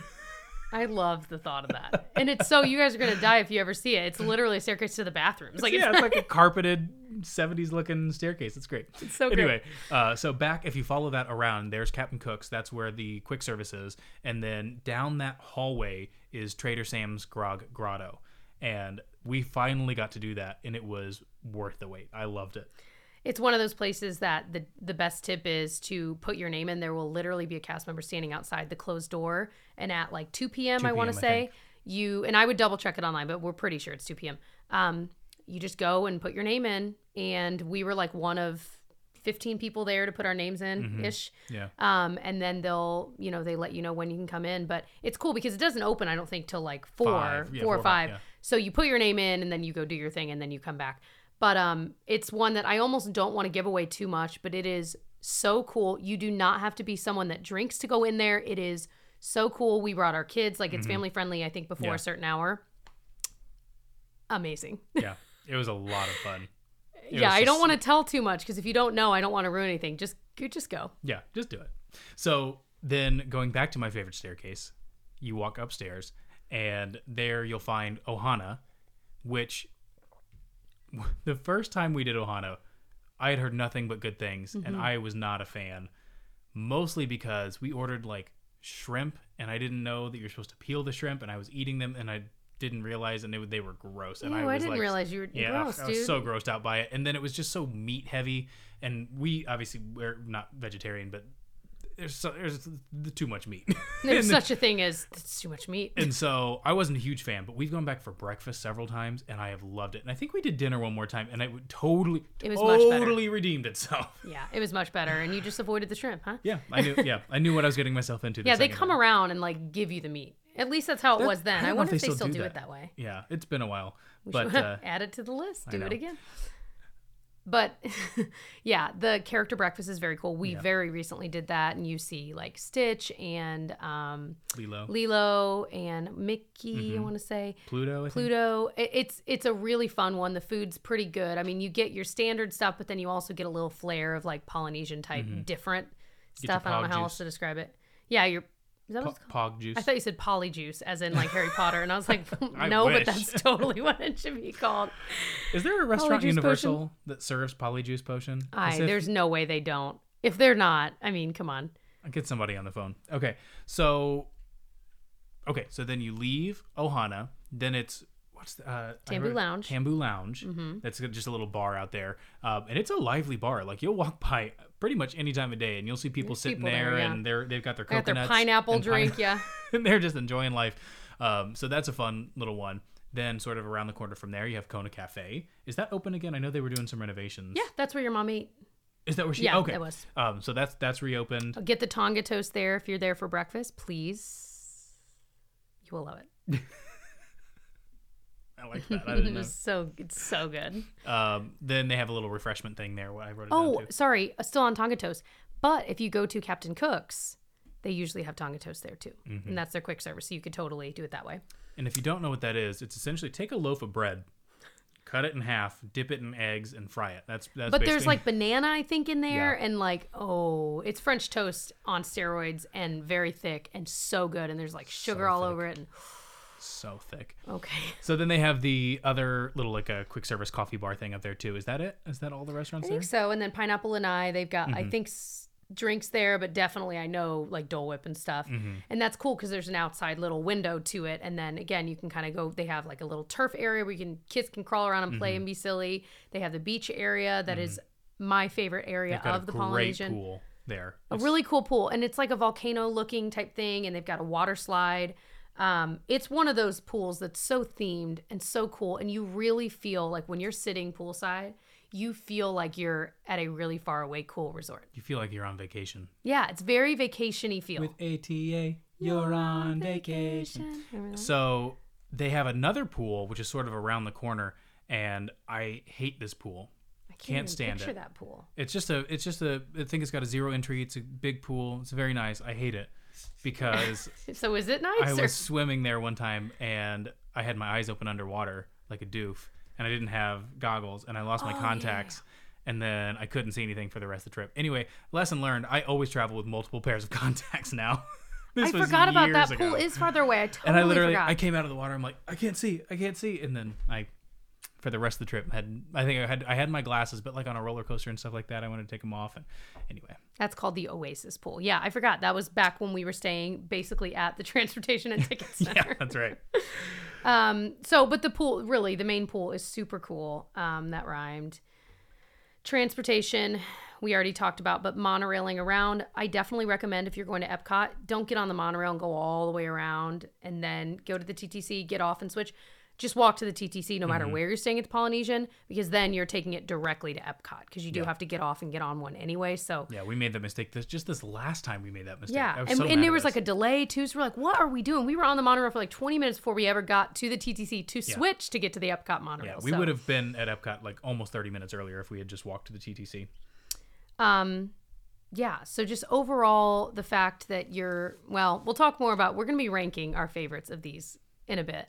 I love the thought of that. and it's so you guys are gonna die if you ever see it. It's literally a staircase to the bathrooms. Like yeah, it's, it's like a carpeted 70s looking staircase. It's great. It's so great. anyway, uh, so back if you follow that around, there's Captain Cook's. That's where the quick service is, and then down that hallway is Trader Sam's Grog Grotto, and we finally got to do that, and it was worth the wait. I loved it. It's one of those places that the the best tip is to put your name in. There will literally be a cast member standing outside the closed door, and at like 2 p.m. 2 I want to say you and I would double check it online, but we're pretty sure it's 2 p.m. Um, you just go and put your name in, and we were like one of 15 people there to put our names in Mm-hmm. ish. Yeah. Um, and then they'll, you know, they let you know when you can come in. But it's cool because it doesn't open, I don't think, till like four, Five. Yeah, four four or or five, five. yeah. So you put your name in and then you go do your thing and then you come back. But um, it's one that I almost don't want to give away too much, but it is so cool. You do not have to be someone that drinks to go in there. It is so cool. We brought our kids, like it's family friendly, I think, before Mm-hmm. Yeah. a certain hour. Amazing. Yeah. It was a lot of fun. It yeah, I don't want to tell too much because if you don't know, I don't want to ruin anything. Just just go. Yeah, just do it. So then going back to my favorite staircase, you walk upstairs and there you'll find Ohana, which the first time we did Ohana, I had heard nothing but good things and mm-hmm. I was not a fan. Mostly because we ordered like shrimp and I didn't know that you're supposed to peel the shrimp and I was eating them and I didn't realize and it, they were gross and Ew, I I was didn't like realize you were yeah, gross, I was dude. so grossed out by it. And then it was just so meat heavy. And we obviously we're not vegetarian, but there's so, there's too much meat. There's such a thing as it's too much meat. and so I wasn't a huge fan, but we've gone back for breakfast several times, and I have loved it. And I think we did dinner one more time, and it totally, It was much totally redeemed itself. Yeah, it was much better, and you just avoided the shrimp, huh? Yeah, I knew. Yeah, I knew what I was getting myself into. Yeah, they come around and like give you the meat. At least that's how it was then. I I, wonder if they still do do that. it that way. Yeah, it's been a while, We but should uh, add it to the list. Do it again. But yeah, the character breakfast is very cool. We very recently did that, and you see like Stitch and um, Lilo, Lilo and Mickey. Mm-hmm. I want to say Pluto, I. Pluto. It- It's it's a really fun one. The food's pretty good. I mean, you get your standard stuff, but then you also get a little flair of like Polynesian type different Mm-hmm. your stuff. I don't know how juice. else to describe it. Yeah, you're. Is that what it's called? Pog juice. I thought you said polyjuice, as in like Harry Potter, and I was like, I no, wish. but that's totally what it should be called. Is there a restaurant Polyjuice Universal that serves Polyjuice potion? I if- there's no way they don't. If they're not, I mean, come on. I'll get somebody on the phone. Okay, so okay, so then you leave Ohana. Then it's what's the, uh, I Tambu Lounge. Tambu Lounge. Mm-hmm. That's just a little bar out there, um, and it's a lively bar. Like you'll walk by pretty much any time of day, and you'll see people There's sitting people there, there, yeah. and they're they've got their got their pineapple and pine- drink, yeah. and they're just enjoying life. Um, so that's a fun little one. Then, sort of around the corner from there, you have Kona Cafe. Is that open again? I know they were doing some renovations. Yeah, that's where your mom ate. Is that where she? Yeah, okay. that was. Um, so that's that's reopened. Get the Tonga toast there if you're there for breakfast, please. You will love it. like that. I didn't know. It's so it's so good. Um, then they have a little refreshment thing there. What I wrote it Oh, sorry, uh, still on Tonga toast. But if you go to Captain Cook's, they usually have Tonga toast there too, Mm-hmm. and that's their quick service. So you could totally do it that way. And if you don't know what that is, it's essentially take a loaf of bread, cut it in half, dip it in eggs, and fry it. That's that's. But there's like banana, I think, in there, Yeah. and like oh, it's French toast on steroids and very thick and so good. And there's like sugar all thick. over it. And so thick. okay, So then they have the other little like a quick service coffee bar thing up there too. Is that it? Is that all the I restaurants there? so. And then Pineapple Lanai, they've got Mm-hmm. I think s- drinks there, but definitely I know like Dole Whip and stuff. Mm-hmm. And that's cool because there's an outside little window to it. And then again, you can kind of go. They have like a little turf area where you can kids can crawl around and Mm-hmm. play and be silly. They have the beach area that is my favorite area of the great Polynesian. pool there. a really cool pool and it's like a volcano looking type thing and they've got a water slide um, it's one of those pools that's so themed and so cool and you really feel like when you're sitting poolside you feel like you're at a really far away cool resort You feel like you're on vacation. yeah it's very vacationy feel With ATA, you're on vacation. That? So they have another pool, which is sort of around the corner, and I hate this pool. I can't, can't stand picture it. that pool It's just a, it's just a, I think it's got a zero entry. It's a big pool. It's very nice. I hate it because so is it I nice or was swimming there one time and I had my eyes open underwater like a doof, and I didn't have goggles, and I lost my Oh, yeah, contacts. And then I couldn't see anything for the rest of the trip. Anyway, lesson learned: I always travel with multiple pairs of contacts now. I This was forgot about that years pool is farther away I totally and I literally, forgot I came out of the water. I'm like, I can't see, I can't see. And then I, for the rest of the trip, had I think I had I had my glasses, but like on a roller coaster and stuff like that, I wanted to take them off. And anyway, That's called the Oasis pool. Yeah, I forgot. That was back when we were staying basically at the transportation and ticket center. yeah, that's right. Um, so, but the pool, really, the main pool is super cool. Um, that rhymed. Transportation, we already talked about, but monorailing around, I definitely recommend if you're going to Epcot, don't get on the monorail and go all the way around and then go to the TTC, get off and switch. Just walk to the TTC no matter Mm-hmm. where you're staying at the Polynesian because then you're taking it directly to Epcot because you do have to get off and get on one anyway. So, Yeah, we made that mistake. This just this last time we made that mistake. yeah, and, so and there was us. like a delay too. So we're like, "What are we doing?" We were on the monorail for like 20 minutes before we ever got to the TTC to switch to get to the Epcot monorail. Yeah, we So, would have been at Epcot like almost 30 minutes earlier if we had just walked to the TTC. Um, yeah. So just overall, the fact that you're well, we'll talk more about. We're going to be ranking our favorites of these in a bit.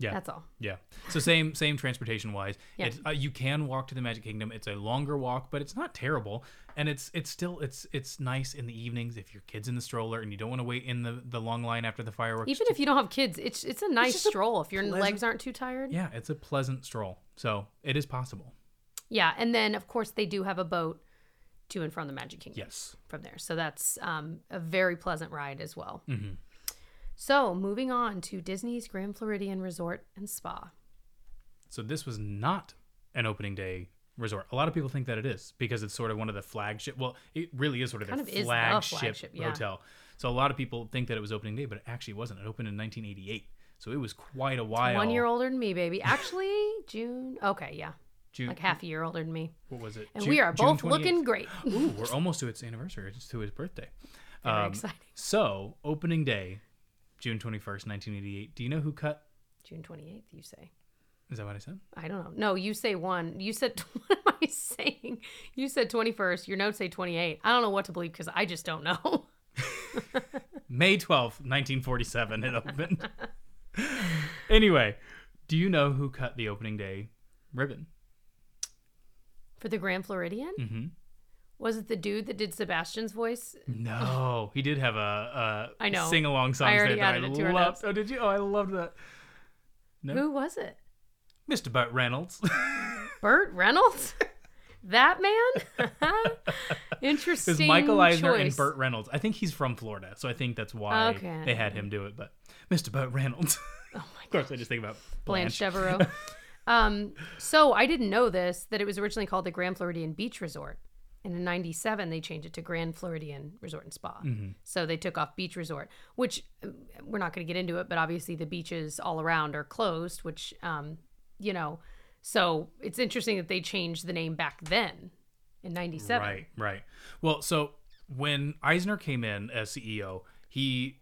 Yeah, That's all. yeah. So same same transportation wise. Yeah. It's, uh, you can walk to the Magic Kingdom. It's a longer walk, but it's not terrible, and it's it's still it's it's nice in the evenings if your kid's in the stroller and you don't want to wait in the the long line after the fireworks. Even if you don't have kids, it's it's a nice a stroll if your pleasant- legs aren't too tired. yeah, it's a pleasant stroll. So it is possible. Yeah, and then of course they do have a boat to and from the Magic Kingdom. Yes. from there. So that's um, a very pleasant ride as well. Mm-hmm. So moving on to Disney's Grand Floridian Resort and Spa. So this was not an opening day resort. A lot of people think that it is because it's sort of one of the flagship. Well, it really is sort of Kind of is the flagship, flagship, yeah. hotel. So a lot of people think that it was opening day, but it actually wasn't. It opened in 1988, so it was quite a while. One year older than me, baby. Actually, June. Okay, yeah, June, like half a year older than me. What was it? And June- we are both looking great. Ooh, we're almost to its anniversary. It's to his birthday. Very Um, exciting. So opening day, June 21st, 1988. Do you know who cut? June 28th, you say. Is that what I said? I don't know. No, you say one. You said, what am I saying? You said 21st. Your notes say 28. I don't know what to believe because I just don't know. May 12th, 1947, it opened. anyway, do you know who cut the opening day ribbon? For the Grand Floridian? Mm-hmm. Was it the dude that did Sebastian's voice? No, he did have a, a I know. sing along song I there already that I added it to our loved. Oh, did you? Oh, I loved that. No. Who was it? Mr. Burt Reynolds. Burt Reynolds? that man? It Interesting. was Michael Eisner and. Burt Reynolds. I think he's from Florida, so I think that's why Okay. they had him do it. But Mr. Burt Reynolds. Oh my! Gosh. of course, I just think about Blanche Blanche. Devereaux. um, so I didn't know this that it was originally called the Grand Floridian Beach Resort, and in '97 they changed it to Grand Floridian Resort and Spa. Mm-hmm. So they took off Beach Resort, which um, we're not going to get into it, but obviously the beaches all around are closed, which um, you know. So it's interesting that they changed the name back then in '97. Right, right. Well, so when Eisner came in as CEO, he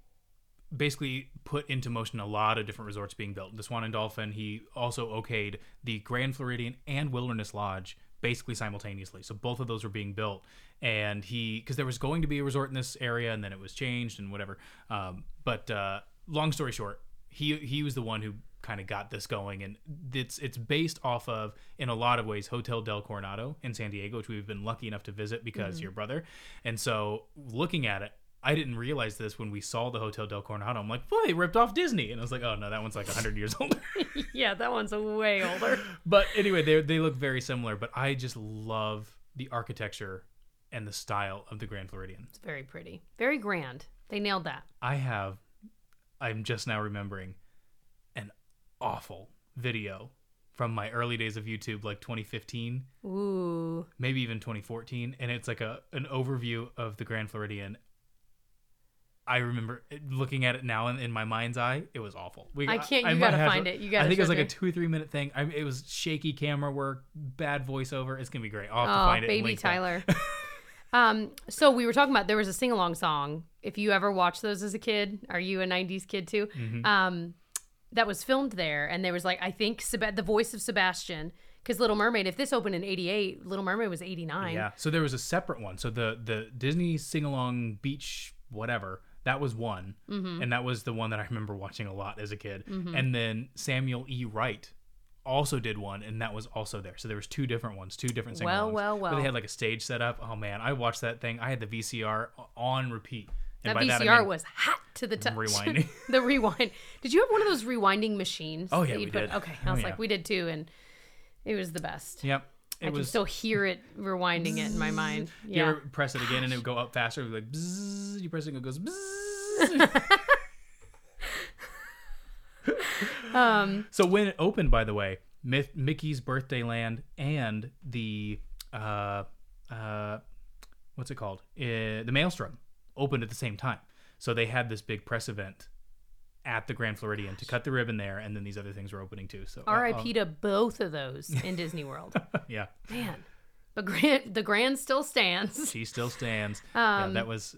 basically put into motion a lot of different resorts being built. The Swan and Dolphin, he also okayed the Grand Floridian and Wilderness Lodge basically simultaneously. So both of those were being built, and he because there was going to be a resort in this area, and then it was changed and whatever. Um, but uh, long story short, he he was the one who kind of got this going, and it's it's based off of in a lot of ways Hotel Del Coronado in San Diego, which we've been lucky enough to visit because your brother. And so looking at it. I didn't realize this when we saw the Hotel Del Coronado. I'm like, boy, they ripped off Disney. And I was like, oh no, that one's like 100 years older. yeah, that one's way older. but anyway, they they look very similar. But I just love the architecture and the style of the Grand Floridian. It's very pretty, very grand. They nailed that. I have, I'm just now remembering, an awful video from my early days of YouTube, like 2015, Ooh, maybe even 2014, and it's like a an overview of the Grand Floridian. I remember looking at it now in, in my mind's eye. It was awful. We, I can't- you might gotta find it. You gotta I think it was like a two or three minute thing. I, it was shaky camera work, bad voiceover. It's gonna be great. I'll have to oh, find it. baby. Tyler. um, so we were talking about there was a sing along song. If you ever watched those as a kid, are you a '90s kid too? Mm-hmm. Um, that was filmed there, and there was like I think Seb- the voice of Sebastian. Because Little Mermaid, if this opened in '88, Little Mermaid was '89. Yeah. So there was a separate one. So the the Disney sing along beach whatever that was one, Mm-hmm. and that was the one that I remember watching a lot as a kid. And then Samuel E. Wright also did one, and that was also there. So there was two different ones, two different sing Well, alongs. well, well. they had like a stage set up. Oh man, I watched that thing. I had the VCR on repeat. And That VCR that, I mean, was hot to the touch. Rewinding. the rewind. Did you have one of those rewinding machines? Oh, yeah, we put- did. Okay, I Oh, was yeah. like, we did too, and it was the best. Yep. It I can still hear it rewinding it in my mind. you Yeah. ever press it again and it would go up faster? It would be like bzzz, you press it and it goes bzzz. Um, So when it opened, by the way, Mickey's Birthday Land and the uh, uh, what's it called? Uh, the Maelstrom opened at the same time. So they had this big press event at the Grand Floridian to cut the ribbon there, and then these other things were opening too. So uh, R.I.P. to both of those in Disney World. uh, yeah, Man, but grand, the grand still stands. she still stands. Um, yeah, that was.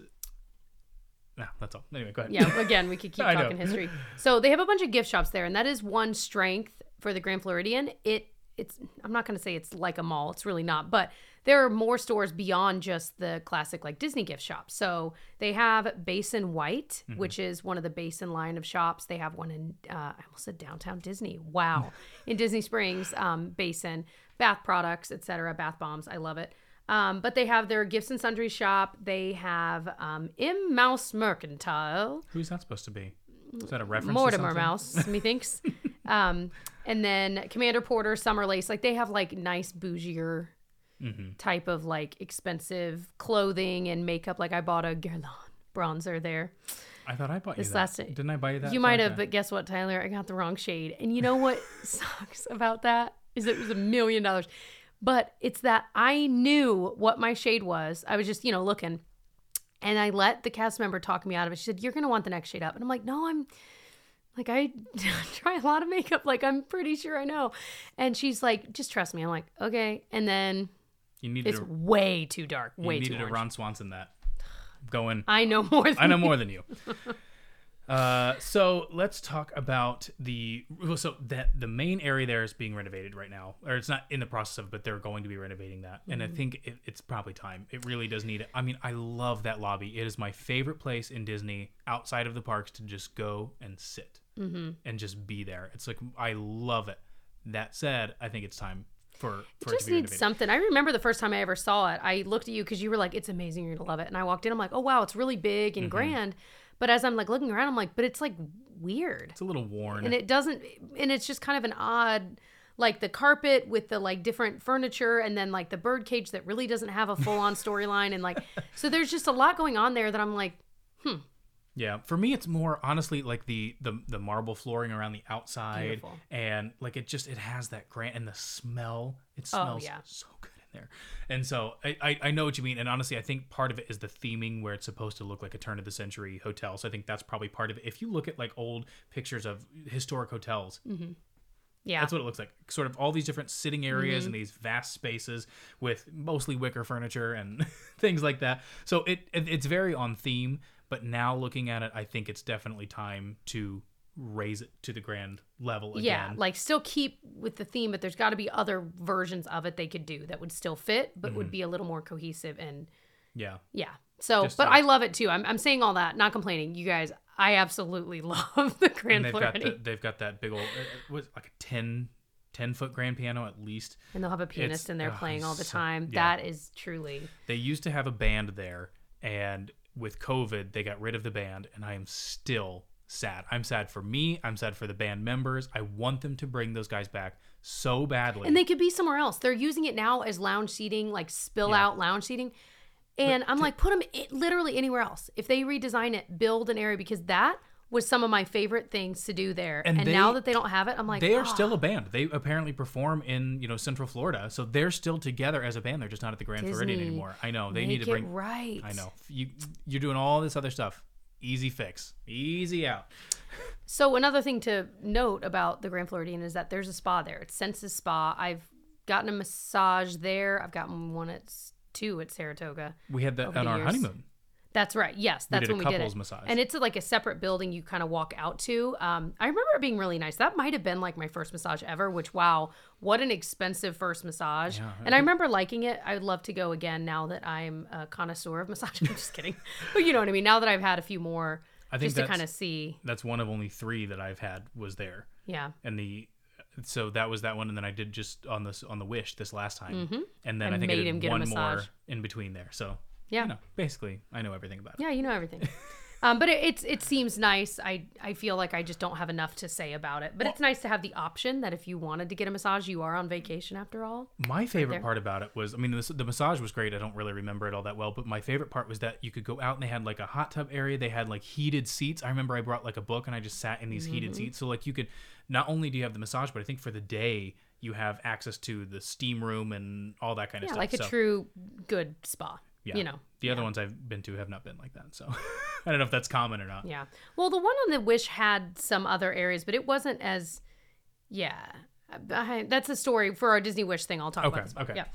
No, that's all. Anyway, go ahead. Yeah, again, we could keep talking history. So they have a bunch of gift shops there, and that is one strength for the Grand Floridian. It it's I'm not going to say it's like a mall. It's really not, but there are more stores beyond just the classic like Disney gift shop. So they have Basin White, Mm-hmm. which is one of the Basin line of shops. They have one in uh, I almost said downtown Disney. Wow, in Disney Springs, um, Basin, bath products, etc., bath bombs. I love it. Um, but they have their gifts and sundry shop. They have um, M Mouse Mercantile. Who's that supposed to be? Is that a reference? Mortimer? Mouse, methinks. um, and then Commander Porter, Summer Lace. Like they have like nice bougier Mm-hmm. type of like expensive clothing and makeup. Like I bought a Guerlain bronzer there. I thought I bought This last- Didn't I buy you that? you might have, but guess what, Tyler? I got the wrong shade. And you know what sucks about that is it was a million dollars. But it's that I knew what my shade was. I was just, you know, looking. And I let the cast member talk me out of it. She said, You're gonna want the next shade up. And I'm like, No, I'm like I try a lot of makeup. Like I'm pretty sure I know. And she's like, just trust me. I'm like, okay. And then you needed it's a, way too dark. you Way too needed a orange. Ron Swanson that. Going. I know more than I know more than you. Uh, so let's talk about the so that the main area there is being renovated right now, or it's not in the process of, but they're going to be renovating that, and I Mm-hmm. think it, it's probably time. It really does need it. I mean, I love that lobby. It is my favorite place in Disney outside of the parks to just go and sit Mm-hmm. and just be there. It's like I love it. That said, I think it's time for for it just needs something. I remember the first time I ever saw it. I looked at you because you were like, "It's amazing, you're gonna love it." And I walked in, I'm like, "Oh wow, it's really big Mm-hmm. and grand." But as I'm like looking around, I'm like, "But it's like weird," It's a little worn. and it doesn't. And it's just kind of an odd, like the carpet with the like different furniture, and then like the bird cage that really doesn't have a full on storyline, and like so there's just a lot going on there that I'm like, Yeah, for me, it's more honestly like the the the marble flooring around the outside, Beautiful. and like it just it has that grand and the smell. It oh, smells Oh, yeah. so good in there, and so I, I I know what you mean. And honestly, I think part of it is the theming where it's supposed to look like a turn of the century hotel. So I think that's probably part of it. If you look at like old pictures of historic hotels, mm-hmm. yeah, that's what it looks like. Sort of all these different sitting areas mm-hmm. and these vast spaces with mostly wicker furniture and things like that. So it, it it's very on theme, But now looking at it, I think it's definitely time to raise it to the grand level again. Yeah, like still keep with the theme, but there's got to be other versions of it they could do that would still fit, but would be a little more cohesive and yeah. yeah. So, Just but like- I love it too. I'm, I'm saying all that, not complaining. You guys, I absolutely love the Grand they've got the, they've got that big old uh, was like a 10, 10 foot grand piano at least. and they'll have a pianist It's- in there oh, playing all the so- time. yeah. That is truly They used to have a band there, and with COVID, they got rid of the band, and I am still sad. I'm sad for me. I'm sad for the band members. I want them to bring those guys back so badly. And they could be somewhere else. They're using it now as lounge seating, like spill Yeah. out lounge seating. And I'm like, put them literally anywhere else. If they redesign it, build an area because that was some of my favorite things to do there. And And, they- now that they don't have it, I'm like, they are "Ah." still a band. They apparently perform in you know Central Florida, so they're still together as a band. They're just not at the Grand Floridian anymore. I know they need to it bring. right. I know you. You're doing all this other stuff. Easy fix. Easy out. So another thing to note about the Grand Floridian is that there's a spa there. It's Senses Spa. I've gotten a massage there. I've gotten one at two at Saratoga. We had that on our years. honeymoon. That's right. Yes, that's a when we did it. massage. And it's like a separate building you kind of walk out to. Um, I remember it being really nice. That might have been like my first massage ever. Which wow, what an expensive first massage. Yeah, and I remember liking it. I would love to go again now that I'm a connoisseur of massage. I'm just kidding, but you know what I mean. Now that I've had a few more, I think just to kind of see. That's one of only three that I've had was there, Yeah. and the so that was that one, and then I did just on this on the Wish this last time, and then Mm-hmm. And I think I made did him get a one more in between there. So Yeah. you know, basically, I know everything about it. Yeah, you know everything. um, but it, it's it seems nice. I I feel like I just don't have enough to say about it. But it's nice to have the option that if you wanted to get a massage, you are on vacation after all. My favorite there. part about it was, I mean, the, the massage was great. I don't really remember it all that well, but my favorite part was that you could go out and they had like a hot tub area. They had like heated seats. I remember I brought like a book and I just sat in these Mm-hmm. heated seats. So like you could, not only do you have the massage, but I think for the day you have access to the steam room and all that kind of Yeah, stuff. like a So, true good spa. Yeah. You know. the other ones I've been to have not been like that. So I don't know if that's common or not. Yeah. Well, the one on the Wish had some other areas, but it wasn't as. Yeah. I, that's a story for our Disney Wish thing. I'll talk Okay, about. This. okay. Yeah.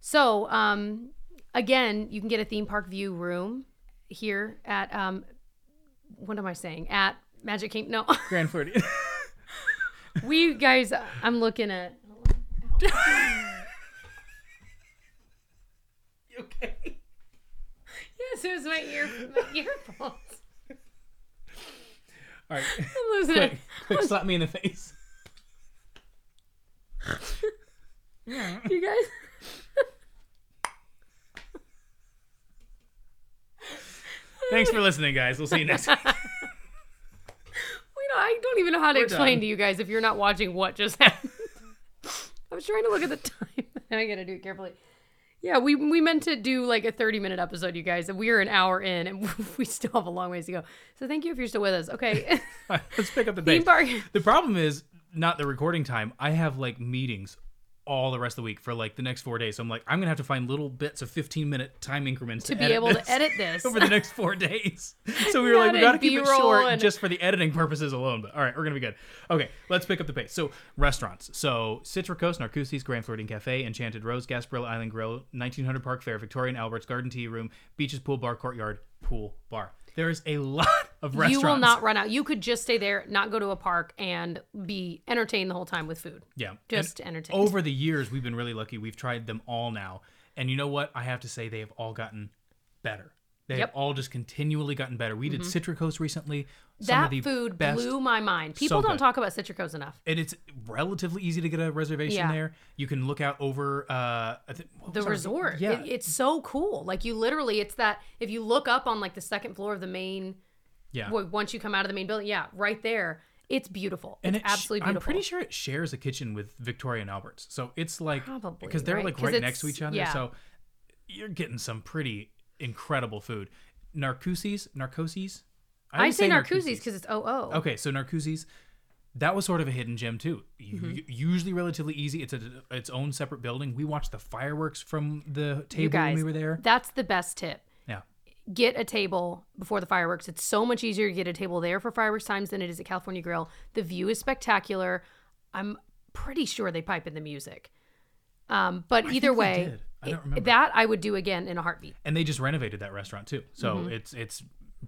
So, um, again, you can get a theme park view room here at um, what am I saying? At Magic Kingdom. No, Grand Floridian. we guys. I'm looking at. okay. Yes, it was my ear my earphones. All right. I'm losing quick, it. quick, slap me in the face. You guys. Thanks for listening, guys. We'll see you next week. I don't even know how to We're explain done. to you guys if you're not watching what just happened. I was trying to look at the time. I gotta do it carefully. Yeah, we we meant to do like a 30 minute episode, you guys, and we are an hour in, and we still have a long ways to go. So thank you if you're still with us. Okay, right, let's pick up the pace. The problem is not the recording time. I have like meetings all the rest of the week for like the next four days. So I'm like, I'm gonna have to find little bits of 15 minute time increments To be able to edit this. over the next four days. So we were like, we gotta keep it short and- just for the editing purposes alone. But all right, we're gonna be good. Okay, let's pick up the pace. So restaurants. So Citricos, Grand Floridian Cafe, Enchanted Rose, Gasparilla Island Grill, 1900 Park Fair, Victoria and Albert's Garden Tea Room, Beaches Pool Bar, Courtyard Pool Bar. There is a lot of restaurants. You will not run out. You could just stay there, not go to a park, and be entertained the whole time with food. Yeah. Just And entertained. Over the years, we've been really lucky. We've tried them all now. And you know what? I have to say, they have all gotten better. They Yep. Mm-hmm. have all just continually gotten better. We did Citricos recently. Some that of the food best. blew my mind. People So don't talk about Citricos enough. And it's relatively easy to get a reservation Yeah. there. You can look out over uh, what the resort. Yeah. It- it's so cool. Like you literally, it's that if you look up on like the second floor of the main, yeah. once you come out of the main building, yeah, right there, it's beautiful. and it's it absolutely I'm pretty sure it shares a kitchen with Victoria and Alberts. So it's like Probably, because they're right? like right next to each other. yeah. So you're getting some pretty incredible food. Narcoossee's, Narcoossee's. I always say Narcoossee's because it's OO. Okay, so Narcoossee's, that was sort of a hidden gem too. Mm-hmm. Usually relatively easy. It's a, its own separate building. We watched the fireworks from the table guys, when we were there. that's the best tip. Yeah. Get a table before the fireworks. It's so much easier to get a table there for fireworks times than it is at California Grill. The view is spectacular. I'm pretty sure they pipe in the music. Um, but either think they way. I don't remember. that I would do again in a heartbeat. And they just renovated that restaurant too. So Mm-hmm. it's it's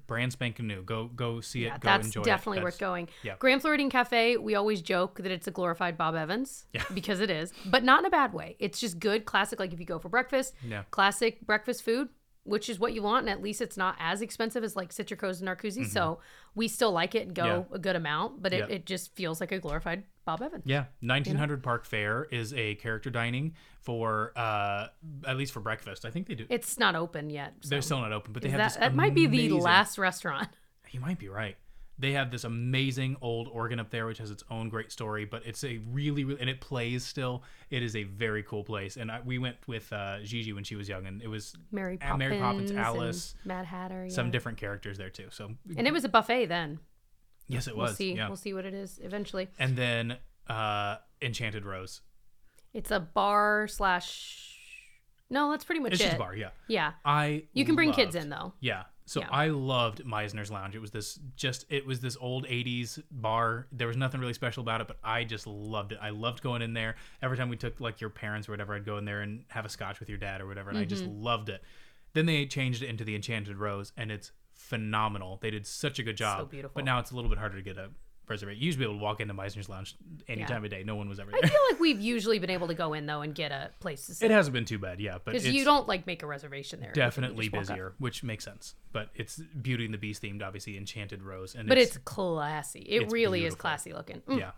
brand spanking new. Go go see it. Yeah, go that's enjoy definitely it. worth going. yeah. Grand Floridian Cafe, we always joke that it's a glorified Bob Evans Yeah. because it is, but not in a bad way. It's just good, classic. Like if you go for breakfast, Yeah. classic breakfast food, which is what you want, and at least it's not as expensive as like Citrico's and Narcoossee. So we still like it and go Mm-hmm. Yeah. a good amount, but it, Yeah. it just feels like a glorified Bob Evans. Yeah, 1900 Park Fair is a character dining for uh at least for breakfast. I think they do. It's not open yet. so They're still not open, but they is have that, this. that might be the last restaurant. You might be right. They have this amazing old organ up there, which has its own great story, but it's a really, really, and it plays still. It is a very cool place. And I, we went with uh, Gigi when she was young, and it was Mary Poppins, Mary Poppins, Alice, Mad Hatter, yeah. some different characters there too. So and it was a buffet then. yes, it was We'll see. Yeah. We'll see what it is eventually. And then uh, Enchanted Rose. It's a bar slash. No, that's pretty much It's it. just a bar. Yeah. Yeah, I you can bring kids in though. Yeah. So Yeah. I loved Mizner's Lounge. It was this just it was this old 80s bar. There was nothing really special about it, but I just loved it. I loved going in there. Every time we took like your parents or whatever, I'd go in there and have a scotch with your dad or whatever, and I just Mm-hmm. loved it. Then they changed it into the Enchanted Rose and it's phenomenal. They did such a good job. So beautiful. But now it's a little bit harder to get a reservation. You used to be able to walk into Mizner's Lounge any Yeah. time of day. No one was ever there. I feel like we've usually been able to go in though and get a place to sit. It hasn't been too bad, yeah, but because you don't like make a reservation there. Definitely just walk up. busier, which makes sense. But it's Beauty and the Beast themed, obviously Enchanted Rose, and But it's classy. It It's really is classy looking. Mm. yeah.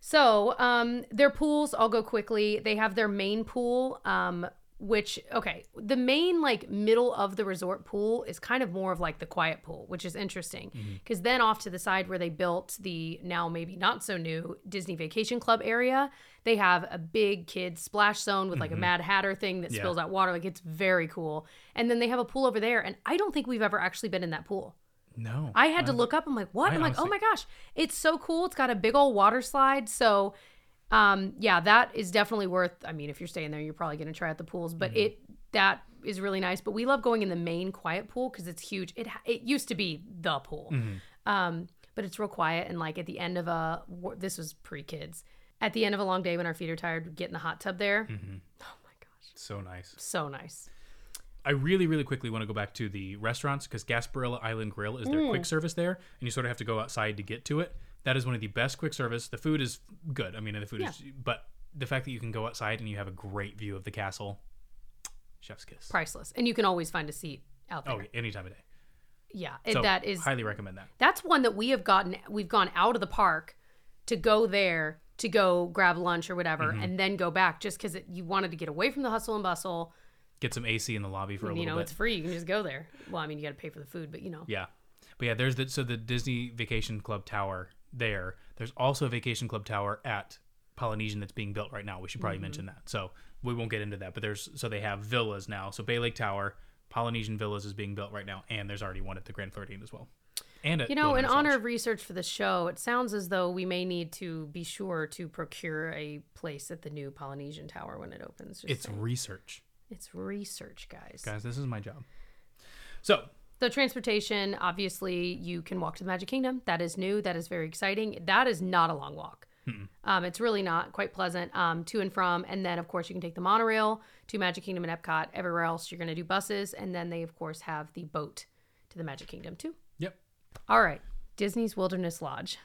So, um, their pools, I'll go quickly. They have their main pool, um, which okay, the main like middle of the resort pool is kind of more of like the quiet pool, which is interesting mm-hmm. because then off to the side where they built the now maybe not so new Disney Vacation Club area, they have a big kids splash zone with like a mm-hmm. Mad Hatter thing that Yeah. spills out water. Like it's very cool. And then they have a pool over there, and I don't think we've ever actually been in that pool. No. I had to look up. I'm like, what? I I'm like, oh my gosh, it's so cool. It's got a big old water slide. So, um, yeah, that is definitely worth. I mean, if you're staying there, you're probably going to try out the pools, but Mm-hmm. it that is really nice. But we love going in the main quiet pool because it's huge. It it used to be the pool, Mm-hmm. um, but it's real quiet. And like at the end of a this was pre kids. At the end of a long day when our feet are tired, we get in the hot tub there. Mm-hmm. Oh my gosh, so nice. so nice. I really, really quickly want to go back to the restaurants because Gasparilla Island Grill is their Mm. quick service there, and you sort of have to go outside to get to it. That is one of the best quick service. The food is good. I mean, the food is, but the fact that you can go outside and you have a great view of the castle, chef's kiss. Priceless, and you can always find a seat out there. Oh, any time of day. Yeah, So that is highly recommend that. that's one that we have gotten we've gone out of the park to go there to go grab lunch or whatever Mm-hmm. and then go back just because you wanted to get away from the hustle and bustle Get some AC in the lobby for a you little You know bit. it's free you can just go there well i mean you got to pay for the food but you know Yeah. But yeah, there's the so the Disney Vacation Club Tower there. There's also a Vacation Club Tower at Polynesian that's being built right now. We should probably Mm-hmm. mention that. So we won't get into that. But there's so they have villas now. So Bay Lake Tower, Polynesian Villas is being built right now, and there's already one at the Grand Floridian as well. And you know in honor Lodge. of research for the show it sounds as though we may need to be sure to procure a place at the new polynesian tower when it opens Just it's saying. research, it's research guys guys. This is my job. So The transportation, obviously, you can walk to the Magic Kingdom. That is new. That is very exciting. That is not a long walk. Um, it's really not quite pleasant um, to and from. And then, of course, you can take the monorail to Magic Kingdom and Epcot. Everywhere else, you're going to do buses. And then they, of course, have the boat to the Magic Kingdom, too. yep, All right. Disney's Wilderness Lodge.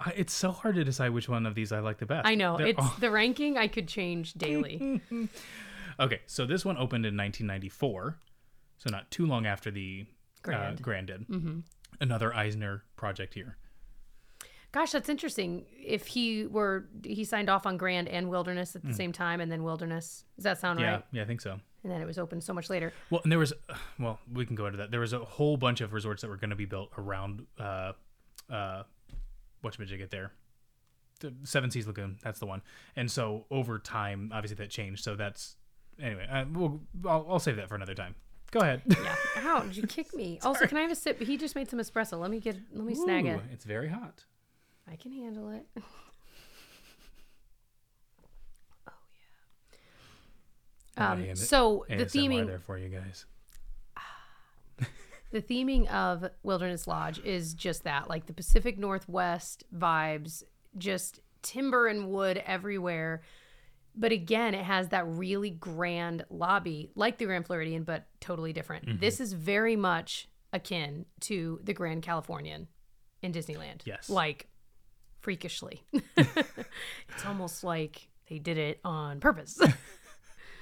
I, it's so hard to decide which one of these I like the best. I know. They're it's all- the ranking I could change daily. Okay, so this one opened in 1994, so not too long after the Grand. Uh, Grand did. Mm-hmm. Another Eisner project here. Gosh, that's interesting. If he were, he signed off on Grand and Wilderness at the same time, and then Wilderness. Does that sound Yeah, right? yeah, I think so. And then it was open so much later. Well, and there was, well, we can go into that. There was a whole bunch of resorts that were going to be built around, uh, uh, whatchamajigget there, the Seven Seas Lagoon. That's the one. And so over time, obviously that changed. So that's anyway. Uh, we'll, I'll, I'll save that for another time. Go ahead. Yeah. Ow, did you kick me? Also, can I have a sip? He just made some espresso. Let me get let me snag it. It's very hot. I can handle it. Oh yeah. Um, so the theming there for you guys. the theming of Wilderness Lodge is just that, like the Pacific Northwest vibes, just timber and wood everywhere. But again, it has that really grand lobby, like the Grand Floridian, but totally different. Mm-hmm. This is very much akin to the Grand Californian in Disneyland. Yes. Like freakishly. it's almost like they did it on purpose.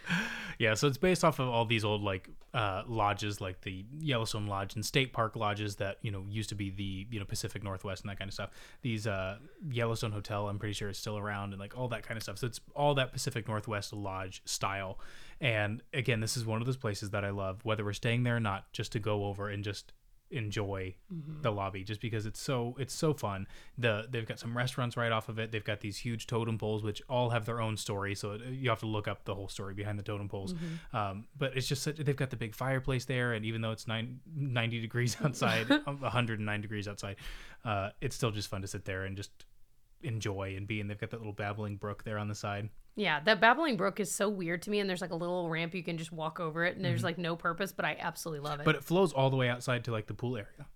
Yeah, so it's based off of all these old like uh, lodges, like the Yellowstone Lodge and State Park lodges that you know used to be the you know Pacific Northwest and that kind of stuff. These uh, Yellowstone Hotel, I'm pretty sure is still around, and like all that kind of stuff. So it's all that Pacific Northwest lodge style. And again, this is one of those places that I love, whether we're staying there or not, just to go over and just enjoy the lobby just because it's so it's so fun. The they've got some restaurants right off of it. They've got these huge totem poles which all have their own story. So it- you have to look up the whole story behind the totem poles. Um, but it's just such, they've got the big fireplace there. And even though it's nine, 90 degrees outside 109 degrees outside uh, it's still just fun to sit there and just enjoy and be and they've got that little babbling brook there on the side yeah, that babbling brook is so weird to me and there's like a little ramp you can just walk over it and there's like no purpose, but I absolutely love it. but it flows all the way outside to like the pool area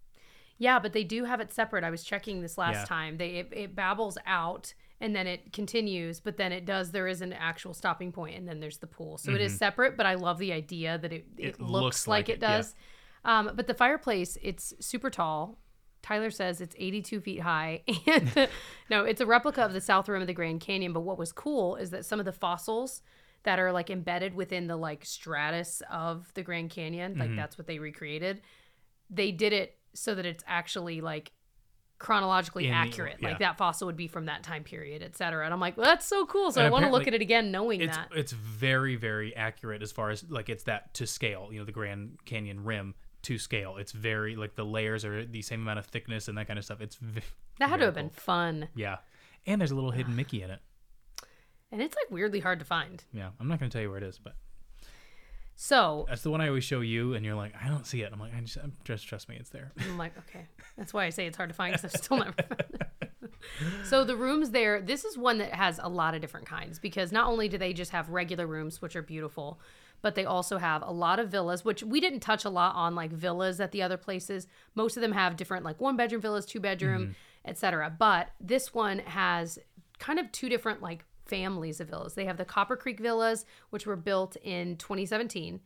Yeah, but they do have it separate. I was checking this last Yeah. time. They it, it babbles out and then it continues, but then it does. There is an actual stopping point, and then there's the pool. So it is separate. But I love the idea that it it, It looks, looks like, it it, yeah. does. Um, but the fireplace, it's super tall. Tyler says it's 82 feet high. And no, it's a replica of the south rim of the Grand Canyon. But what was cool is that some of the fossils that are like embedded within the like stratus of the Grand Canyon, Mm-hmm. like that's what they recreated. They did it so that it's actually like chronologically In accurate. yeah. Like that fossil would be from that time period, et cetera. And I'm like, well, that's so cool. So And I want to look at it again knowing it's that. it's very very accurate as far as like it's that to scale you know the grand canyon rim to scale it's very like the layers are the same amount of thickness and that kind of stuff it's v- That had to have been fun. yeah and there's a little hidden mickey in it And it's like weirdly hard to find. yeah i'm not going to tell you where it is but So that's the one i always show you and you're like i don't see it i'm like i just I'm, just trust me it's there I'm like, okay. That's why I say it's hard to find because I've still never found it. so the rooms there, this is one that has a lot of different kinds because not only do they just have regular rooms, which are beautiful, but they also have a lot of villas, which we didn't touch a lot on like villas at the other places. Most of them have different like one bedroom villas, two bedroom, etc. But this one has kind of two different like families of villas. They have the Copper Creek villas, which were built in 2017,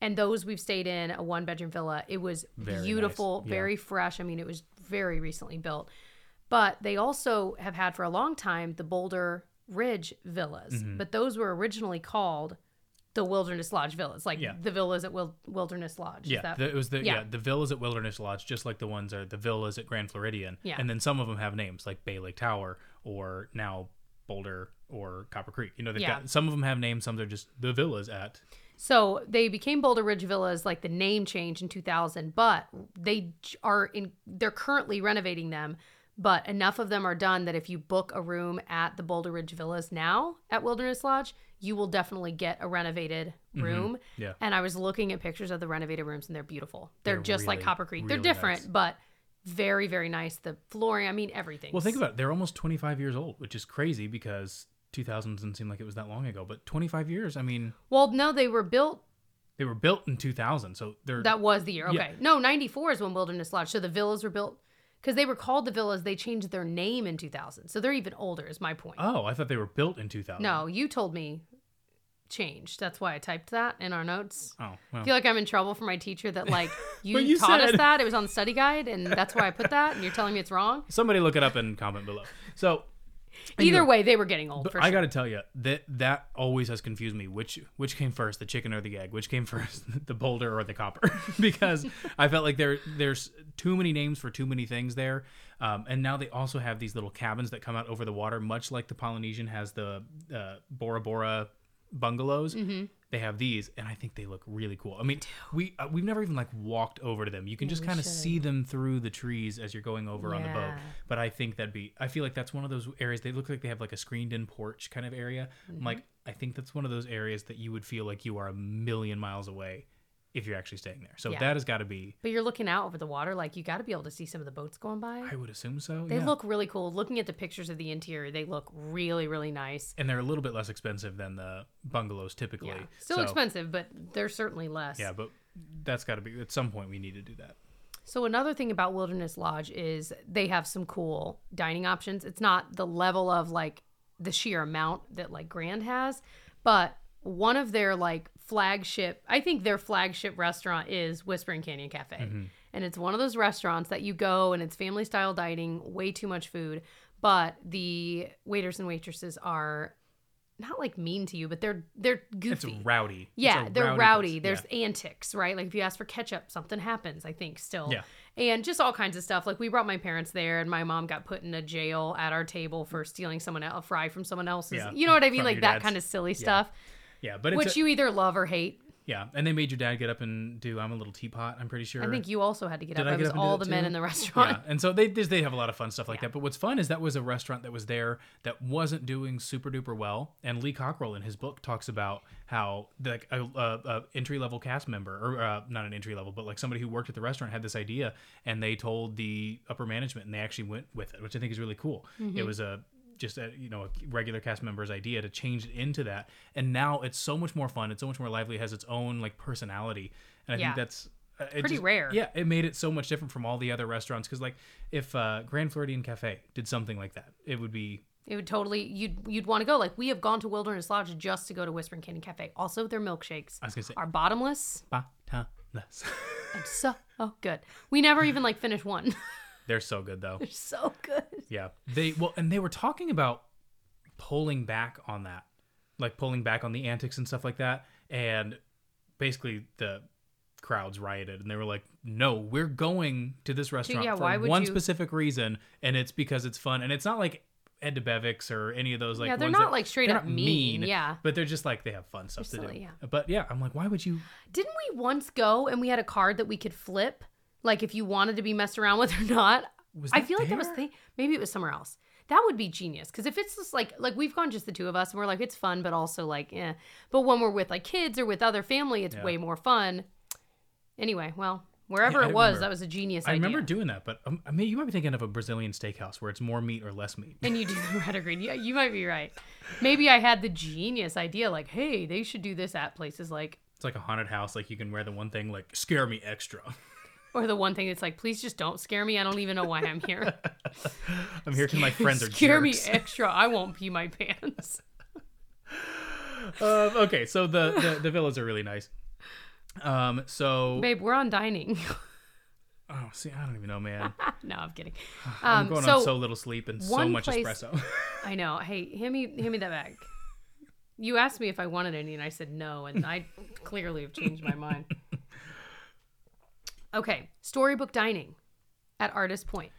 and those we've stayed in a one bedroom villa. It was Very nice. beautiful, Yeah. very fresh. I mean, it was very recently built. But they also have had for a long time the Boulder Ridge villas, Mm-hmm. but those were originally called the Wilderness Lodge villas, like Yeah. the villas at Wil- Wilderness Lodge. Is yeah that- the, it was the yeah. yeah. the villas at wilderness lodge just like the ones are the villas at grand floridian Yeah. and then some of them have names like bay lake tower or now boulder or copper creek you know they've Yeah. got some of them have names some they're just the villas at So they became Boulder Ridge Villas, like the name change in 2000, but they are in, they're currently renovating them. But enough of them are done that if you book a room at the Boulder Ridge Villas now at Wilderness Lodge, you will definitely get a renovated room. Mm-hmm. Yeah. And I was looking at pictures of the renovated rooms and they're beautiful. They're, They're just like Copper Creek. They're different, nice. but very, very nice. The flooring, I mean, everything. Well, think about it. They're almost 25 years old, which is crazy because 2000 doesn't seem like it was that long ago. But 25 years, I mean, Well, no, they were built they were built in 2000, so they're That was the year. Yeah. Okay. No, 94 is when Wilderness Lodge. So the villas were built because they were called the villas. They changed their name in 2000. So they're even older, is my point. oh, I thought they were built in 2000. no, you told me changed. That's why I typed that in our notes. Oh, I feel like I'm in trouble for my teacher that, like, you, you taught us that. It was on the study guide, and that's why I put that, and you're telling me it's wrong. Somebody look it up and comment below. So Either Anyway, way, they were getting old for I sure. got to tell you that that always has confused me. Which which came first, the chicken or the egg? Which came first, the boulder or the copper? because I felt like there there's too many names for too many things there. Um, and now they also have these little cabins that come out over the water, much like the Polynesian has the uh, Bora Bora bungalows. Mm-hmm. They have these, and I think they look really cool. I mean, we uh, we've never even like walked over to them. You can just kind of see them through the trees as you're going over on the boat. But I think that'd be. I feel like that's one of those areas. They look like they have like a screened-in porch kind of area. I'm Mm-hmm. like, I think that's one of those areas that you would feel like you are a million miles away if you're actually staying there. So Yeah. that has got to be. But you're looking out over the water. Like, you got to be able to see some of the boats going by. I would assume so. They yeah. look really cool. Looking at the pictures of the interior, they look really, really nice. and they're a little bit less expensive than the bungalows typically. Yeah. Still So, expensive, but they're certainly less. Yeah, but that's got to be at some point we need to do that. So another thing about Wilderness Lodge is they have some cool dining options. It's not the level of like the sheer amount that like Grand has, but one of their like flagship, I think their flagship restaurant is Whispering Canyon Cafe. and it's one of those restaurants that you go and it's family style dining, way too much food, but the waiters and waitresses are not like mean to you, but they're they're It's goofy. rowdy. Yeah, a they're place. rowdy. There's Yeah. antics, right? Like if you ask for ketchup, something happens, I think, still. Yeah. And just all kinds of stuff. Like we brought my parents there and my mom got put in a jail at our table for stealing someone a fry from someone else's. Yeah, You know what I mean? from Like that dad's. kind of silly stuff, yeah, but it's which a- you either love or hate. yeah, and they made your dad get up and do "I'm a little teapot." I'm pretty sure. I think you also had to get Did up. I It get was up all the men in the restaurant. Yeah, and so they they have a lot of fun stuff like that. But what's fun is that was a restaurant that was there that wasn't doing super duper well. And Lee Cockrell in his book talks about how like a, a, a entry level cast member or uh, not an entry level, but like somebody who worked at the restaurant had this idea, and they told the upper management, and they actually went with it, which I think is really cool. Mm-hmm. It was a just a you know a regular cast member's idea to change it into that and now it's so much more fun it's so much more lively it has its own like personality and i Yeah. think that's uh, Pretty rare. yeah it made it so much different from all the other restaurants because like if uh, grand floridian cafe did something like that it would be It would totally you'd you'd want to go. Like we have gone to Wilderness Lodge just to go to Whispering Canyon Cafe. Also, their milkshakes i was gonna say are bottomless bottomless. and so oh good. We never even like finished one. they're so good though They're so good. Yeah they well and they were talking about pulling back on that like pulling back on the antics and stuff like that and basically the crowds rioted and they were like no we're going to this restaurant yeah, for why would one you- specific reason and it's because it's fun and it's not like Ed Debevic's or any of those like Yeah, they're ones not, that- like, straight they're up not mean, yeah. but they're just like they have fun stuff They're to silly, do yeah. but yeah I'm like why would you Didn't we once go and we had a card that we could flip? Like if you wanted to be messed around with or not? Was I feel like that was there? th- maybe it was somewhere else. That would be genius because if it's just like like we've gone just the two of us and we're like it's fun but also like eh. But when we're with like kids or with other family, it's Yeah. way more fun. Anyway, well, wherever Yeah, it was, remember. that was a genius I idea. remember doing that but um, I mean you might be thinking of a Brazilian steakhouse where it's more meat or less meat and you do the red or green. Yeah, you might be right. Maybe I had the genius idea like, hey, they should do this at places like It's like a haunted house. Like you can wear the one thing like scare me extra. or the one thing that's like, please just don't scare me. I don't even know why I'm here. I'm here because my friends are Scare me extra. I won't pee my pants. Um, okay, so the, the the villas are really nice. Um, so Babe, we're on dining. oh, see, I don't even know, man. no, I'm kidding. I'm Um, going so, on so little sleep and so much place- espresso. I know. Hey, hand me hand me that bag. You asked me if I wanted any, and I said no, and I clearly have changed my mind. Okay, storybook dining at Artist Point.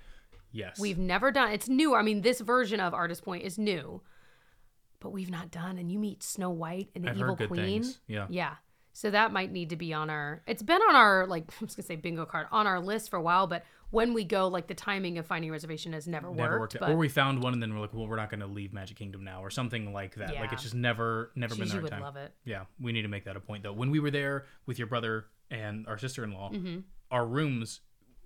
yes, We've never done. It's new. I mean, this version of Artist Point is new, but we've not done. And you meet Snow White and the I've Evil Queen. things. Yeah. Yeah. So that might need to be on our. It's been on our like I was gonna say bingo card on our list for a while, but when we go, like the timing of finding a reservation has never, Never worked. worked, but or we found one and then we're like, well, we're not going to leave Magic Kingdom now, or something like that. Yeah. Like it's just never, never been Gigi the right time. love it. Yeah, we need to make that a point though. When we were there with your brother and our sister-in-law, Mm-hmm. Our rooms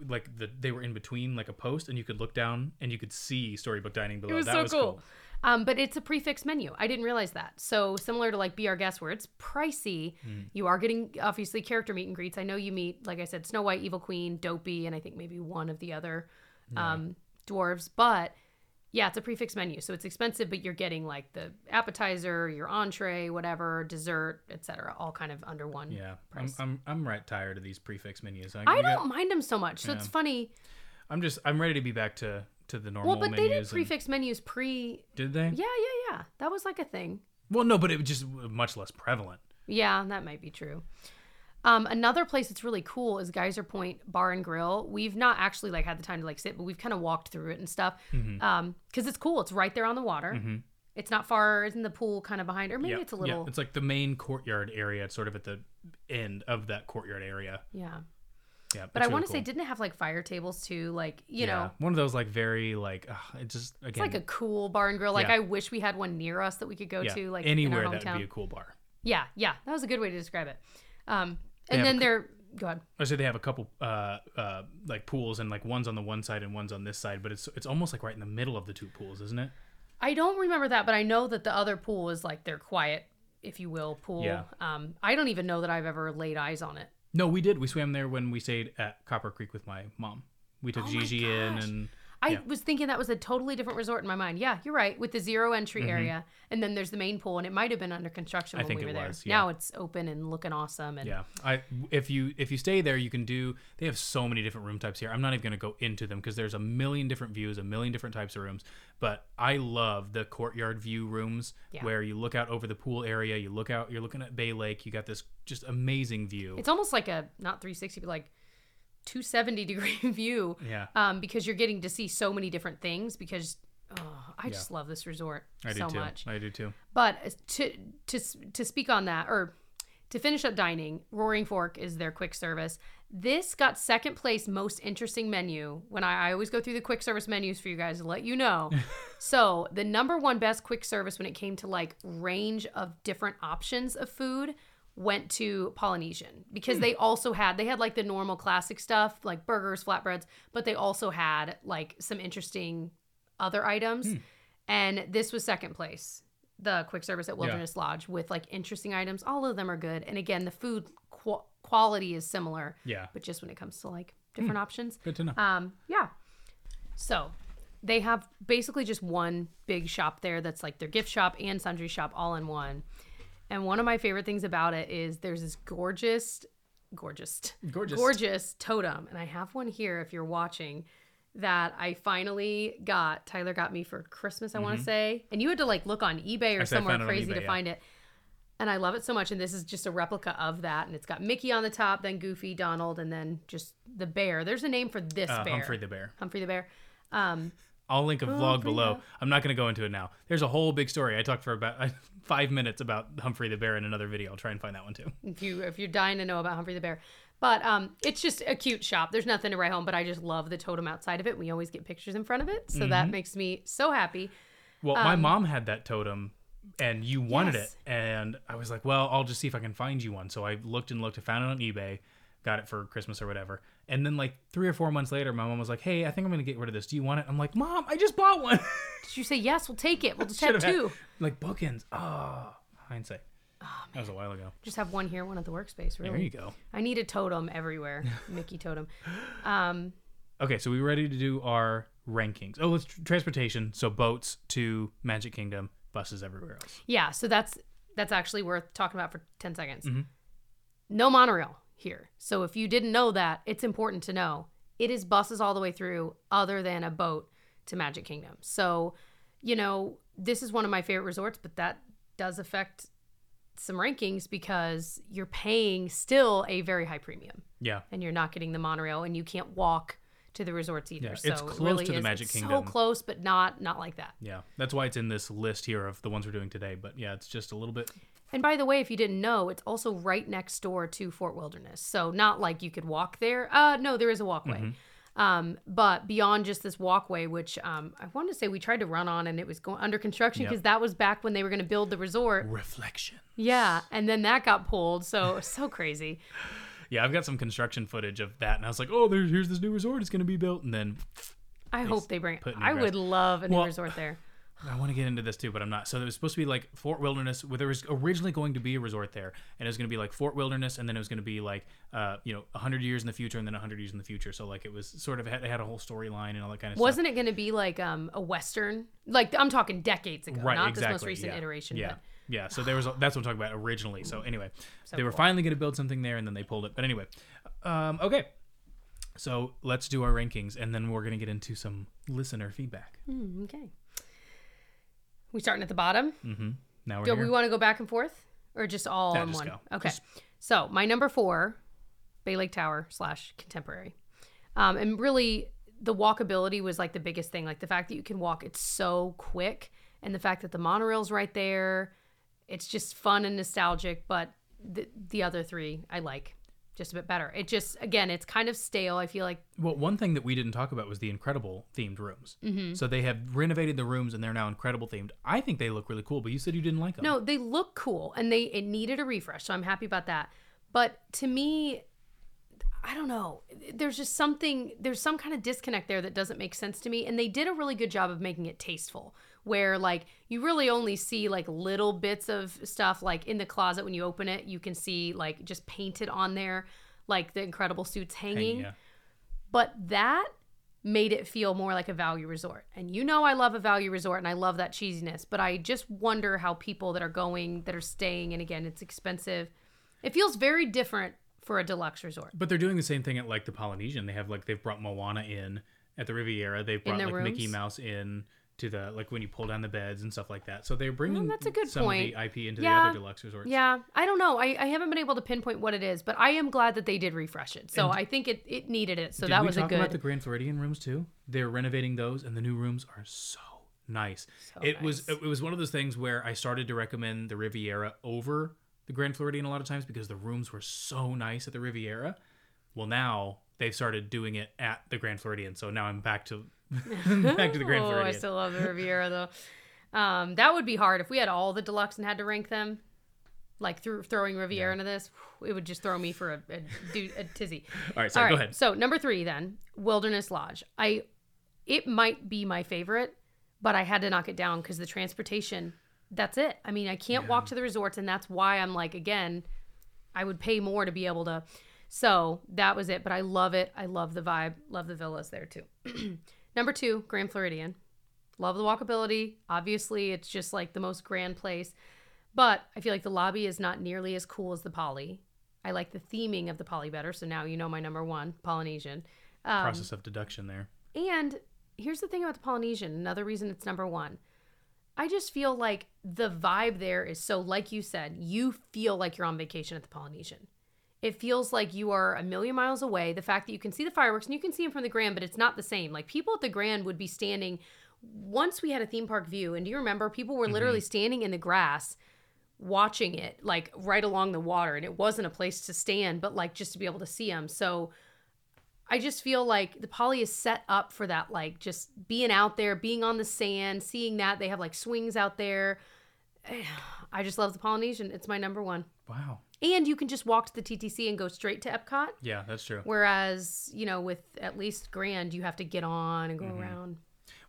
like the they were in between like a post and you could look down and you could see storybook dining below. It was that so was cool. Um, but it's a prefix menu. I didn't realize that. So similar to like Be Our Guest, where it's pricey, Hmm. you are getting obviously character meet and greets. I know you meet, like I said, Snow White, Evil Queen, Dopey, and I think maybe one of the other um, dwarves. But yeah, it's a prefix menu, so it's expensive, but you're getting like the appetizer, your entree, whatever, dessert, etc., all kind of under one. Yeah, I'm. I'm I'm right tired of these prefix menus. I, I don't mind them so much. So it's funny. I'm just I'm ready to be back to to the normal Well, but they did and- prefix menus pre. did they? Yeah, yeah, yeah. That was like a thing. Well, no, but it was just uh, much less prevalent. Yeah, that might be true. Um, another place that's really cool is Geyser Point Bar and Grill. We've not actually like had the time to like sit, but we've kind of walked through it and stuff. Mm-hmm. Um, because it's cool. It's right there on the water. It's not far. Isn't the pool kind of behind, or maybe yeah, it's a little. Yeah, it's like the main courtyard area. It's sort of at the end of that courtyard area. Yeah, Yeah, but I want to say, didn't it have like fire tables too? Like you know, one of those like very like ugh, it just again it's like a cool bar and grill. Like Yeah. I wish we had one near us that we could go yeah, to, like anywhere in our that would be a cool bar. Yeah, yeah, that was a good way to describe it. Um, and then a there, go ahead. I say they have a couple uh uh like pools and like one's on the one side and one's on this side, but it's it's almost like right in the middle of the two pools, isn't it? I don't remember that, but I know that the other pool is like their quiet, if you will, pool. Yeah. Um, I don't even know that I've ever laid eyes on it. No, we did. We swam there when we stayed at Copper Creek with my mom. We took Oh Gigi in and I Yeah. was thinking that was a totally different resort in my mind. Yeah, you're right. With the zero entry area, and then there's the main pool, and it might have been under construction Mm-hmm. I when we were there. was, yeah. Now it's open and looking awesome. And Yeah, I if you if you stay there, you can do. They have so many different room types here. I'm not even going to go into them because there's a million different views, a million different types of rooms. But I love the courtyard view rooms Yeah. where you look out over the pool area. You look out. You're looking at Bay Lake. You got this just amazing view. it's almost like a not 360, but like 270 degree view. Yeah. Um, because you're getting to see so many different things. Because oh, I just love this resort I do so too. much. I do too. But to to to speak on that, or to finish up dining, Roaring Fork is their quick service. This got second place most interesting menu. When I, I always go through the quick service menus for you guys to let you know. so the number one best quick service when it came to like range of different options of food went to Polynesian because hmm. they also had they had like the normal classic stuff like burgers, flatbreads, but they also had like some interesting other items. Hmm. And this was second place, the quick service at Wilderness Lodge with like interesting items. All of them are good. And again, the food qu- quality is similar, Yeah. but just when it comes to like different hmm. options. Good to know. Um, yeah. So they have basically just one big shop there that's like their gift shop and sundry shop all in one. And one of my favorite things about it is there's this gorgeous, gorgeous, Gorgeous. gorgeous totem. And I have one here if you're watching that I finally got. Tyler got me for Christmas, I want to say. And you had to like look on eBay or I somewhere found it on crazy eBay, to yeah. find it. And I love it so much. And this is just a replica of that. And it's got Mickey on the top, then Goofy, Donald, and then just the bear. There's a name for this Uh, bear. Humphrey the Bear. Humphrey the bear. Um, I'll link a vlog below. I'm not going to go into it now. There's a whole big story. I talked for about five minutes about Humphrey the Bear in another video. I'll try and find that one too. if you if you're dying to know about Humphrey the bear, but um, it's just a cute shop. There's nothing to write home, but I just love the totem outside of it. We always get pictures in front of it, so Mm-hmm. that makes me so happy. Well, my mom had that totem and you wanted Um, Yes. it. And I was like, well, I'll just see if I can find you one. So I looked and looked, I found it on eBay, got it for Christmas or whatever. And then like three or four months later, my mom was like, hey, I think I'm to get rid of this. Do you want it? I'm like, mom, I just bought one. Did you say yes? We'll take it. We'll just have had- two. like bookends. Oh, hindsight. that was a while ago. Just have one here, one at the workspace. Really, There you go. I need a totem everywhere. Mickey totem. Um, Okay, so we're ready to do our rankings. Oh, let's transportation. So boats to Magic Kingdom, buses everywhere else. yeah, so that's that's actually worth talking about for ten seconds. Mm-hmm. No monorail here. So if you didn't know that, it's important to know. It is buses all the way through, other than a boat to Magic Kingdom. So, you know, this is one of my favorite resorts, but that does affect some rankings because you're paying still a very high premium Yeah. and you're not getting the monorail and you can't walk to the resorts either. Yeah, so it's it close really to the Magic it's Kingdom. So close, but not not like that. Yeah. That's why it's in this list here of the ones we're doing today. But yeah, it's just a little bit. And by the way, if you didn't know, it's also right next door to Fort Wilderness. So not like you could walk there. Uh no, there is a walkway. Mm-hmm. Um, but beyond just this walkway, which um, I want to say we tried to run on and it was going under construction Yep. because that was back when they were going to build the resort. Reflection. Yeah, and then that got pulled. So so crazy. Yeah, I've got some construction footage of that, and I was like, "Oh, there's here's this new resort. It's going to be built." And then I hope they bring. new I would love a new Well, resort there. I want to get into this too, but I'm not. So it was supposed to be like Fort Wilderness, where there was originally going to be a resort there, and it was going to be like Fort Wilderness, and then it was going to be like, uh, you know, 100 years in the future, and then 100 years in the future. So like it was sort of it had, it had a whole storyline and all that kind of stuff. Wasn't it going to be like um, a western? Like I'm talking decades ago, right not exactly this most recent yeah. iteration. yeah But yeah so there was that's what i'm talking about originally so anyway So they were cool. finally going to build something there and then they pulled it but anyway um, okay so let's do our rankings and then we're going to get into some listener feedback Hmm, okay. We starting at the bottom. mm-hmm. now we're Do here. we want to go back and forth, or just all Yeah, in just one? go. Okay. Just- So my number four, Bay Lake Tower slash Contemporary, um, and really the walkability was like the biggest thing. Like the fact that you can walk, it's so quick, and the fact that the monorail's right there, it's just fun and nostalgic. But the the other three I like just a bit better. It just again, it's kind of stale. I feel like well one thing that we didn't talk about was the incredible themed rooms Mm-hmm. so they have renovated the rooms and they're now incredible themed i think they look really cool but you said you didn't like them No, they look cool and they it needed a refresh, so I'm happy about that. But to me, I don't know. There's just something there's some kind of disconnect there that doesn't make sense to me and they did a really good job of making it tasteful where like you really only see like little bits of stuff like in the closet when you open it, you can see like just painted on there like the incredible suits hanging. yeah But that made it feel more like a value resort. And you know I love a value resort and I love that cheesiness, but I just wonder how people that are going that are staying and again it's expensive. It feels very different for a deluxe resort. But they're doing the same thing at like the Polynesian. They have like they've brought Moana in at the Riviera. They've brought like Mickey? Mouse in to the like when you pull down the beds and stuff like that. So they're bringing that's a good some point. of the IP into Yeah. the other deluxe resorts. Yeah, I don't know. I, I haven't been able to pinpoint what it is, but I am glad that they did refresh it. So And I think it, it needed it. So that we was talk a good. about the Grand Floridian rooms too? They're renovating those, and the new rooms are so nice. So it was nice. it was one of those things where I started to recommend the Riviera over the Grand Floridian a lot of times because the rooms were so nice at the Riviera. Well, now they've started doing it at the Grand Floridian, so now I'm back to back to the Grand oh, I still love the Riviera though. Um, that would be hard if we had all the deluxe and had to rank them. Like through throwing Riviera into this, it would just throw me for a, a, a tizzy. All right, sorry, All go ahead. So number three, then Wilderness Lodge. I, it might be my favorite, but I had to knock it down because the transportation. That's it. I mean, I can't walk to the resorts, and that's why I'm like, again, I would pay more to be able to. So that was it. But I love it. I love the vibe. Love the villas there too. number two, Grand Floridian. Love the walkability. Obviously, it's just like the most grand place. But I feel like the lobby is not nearly as cool as the Poly. I like the theming of the Poly better. So now you know my number one, Polynesian. Um, Process of deduction there. and here's the thing about the Polynesian, another reason it's number one. I just feel like the vibe there is so, like you said, you feel like you're on vacation at the Polynesian. It feels like you are a million miles away. The fact that you can see the fireworks and you can see them from the Grand, but it's not the same. Like people at the Grand would be standing. Once we had a theme park view, and do you remember people were literally mm-hmm. standing in the grass watching it, like right along the water, and it wasn't a place to stand, but like just to be able to see them. So I just feel like the poly is set up for that, like just being out there, being on the sand, seeing that. They have like swings out there. I just love the Polynesian. It's my number one. Wow. And you can just walk to the TTC and go straight to Epcot. Yeah, that's true. Whereas, you know, with at least Grand, you have to get on and go around.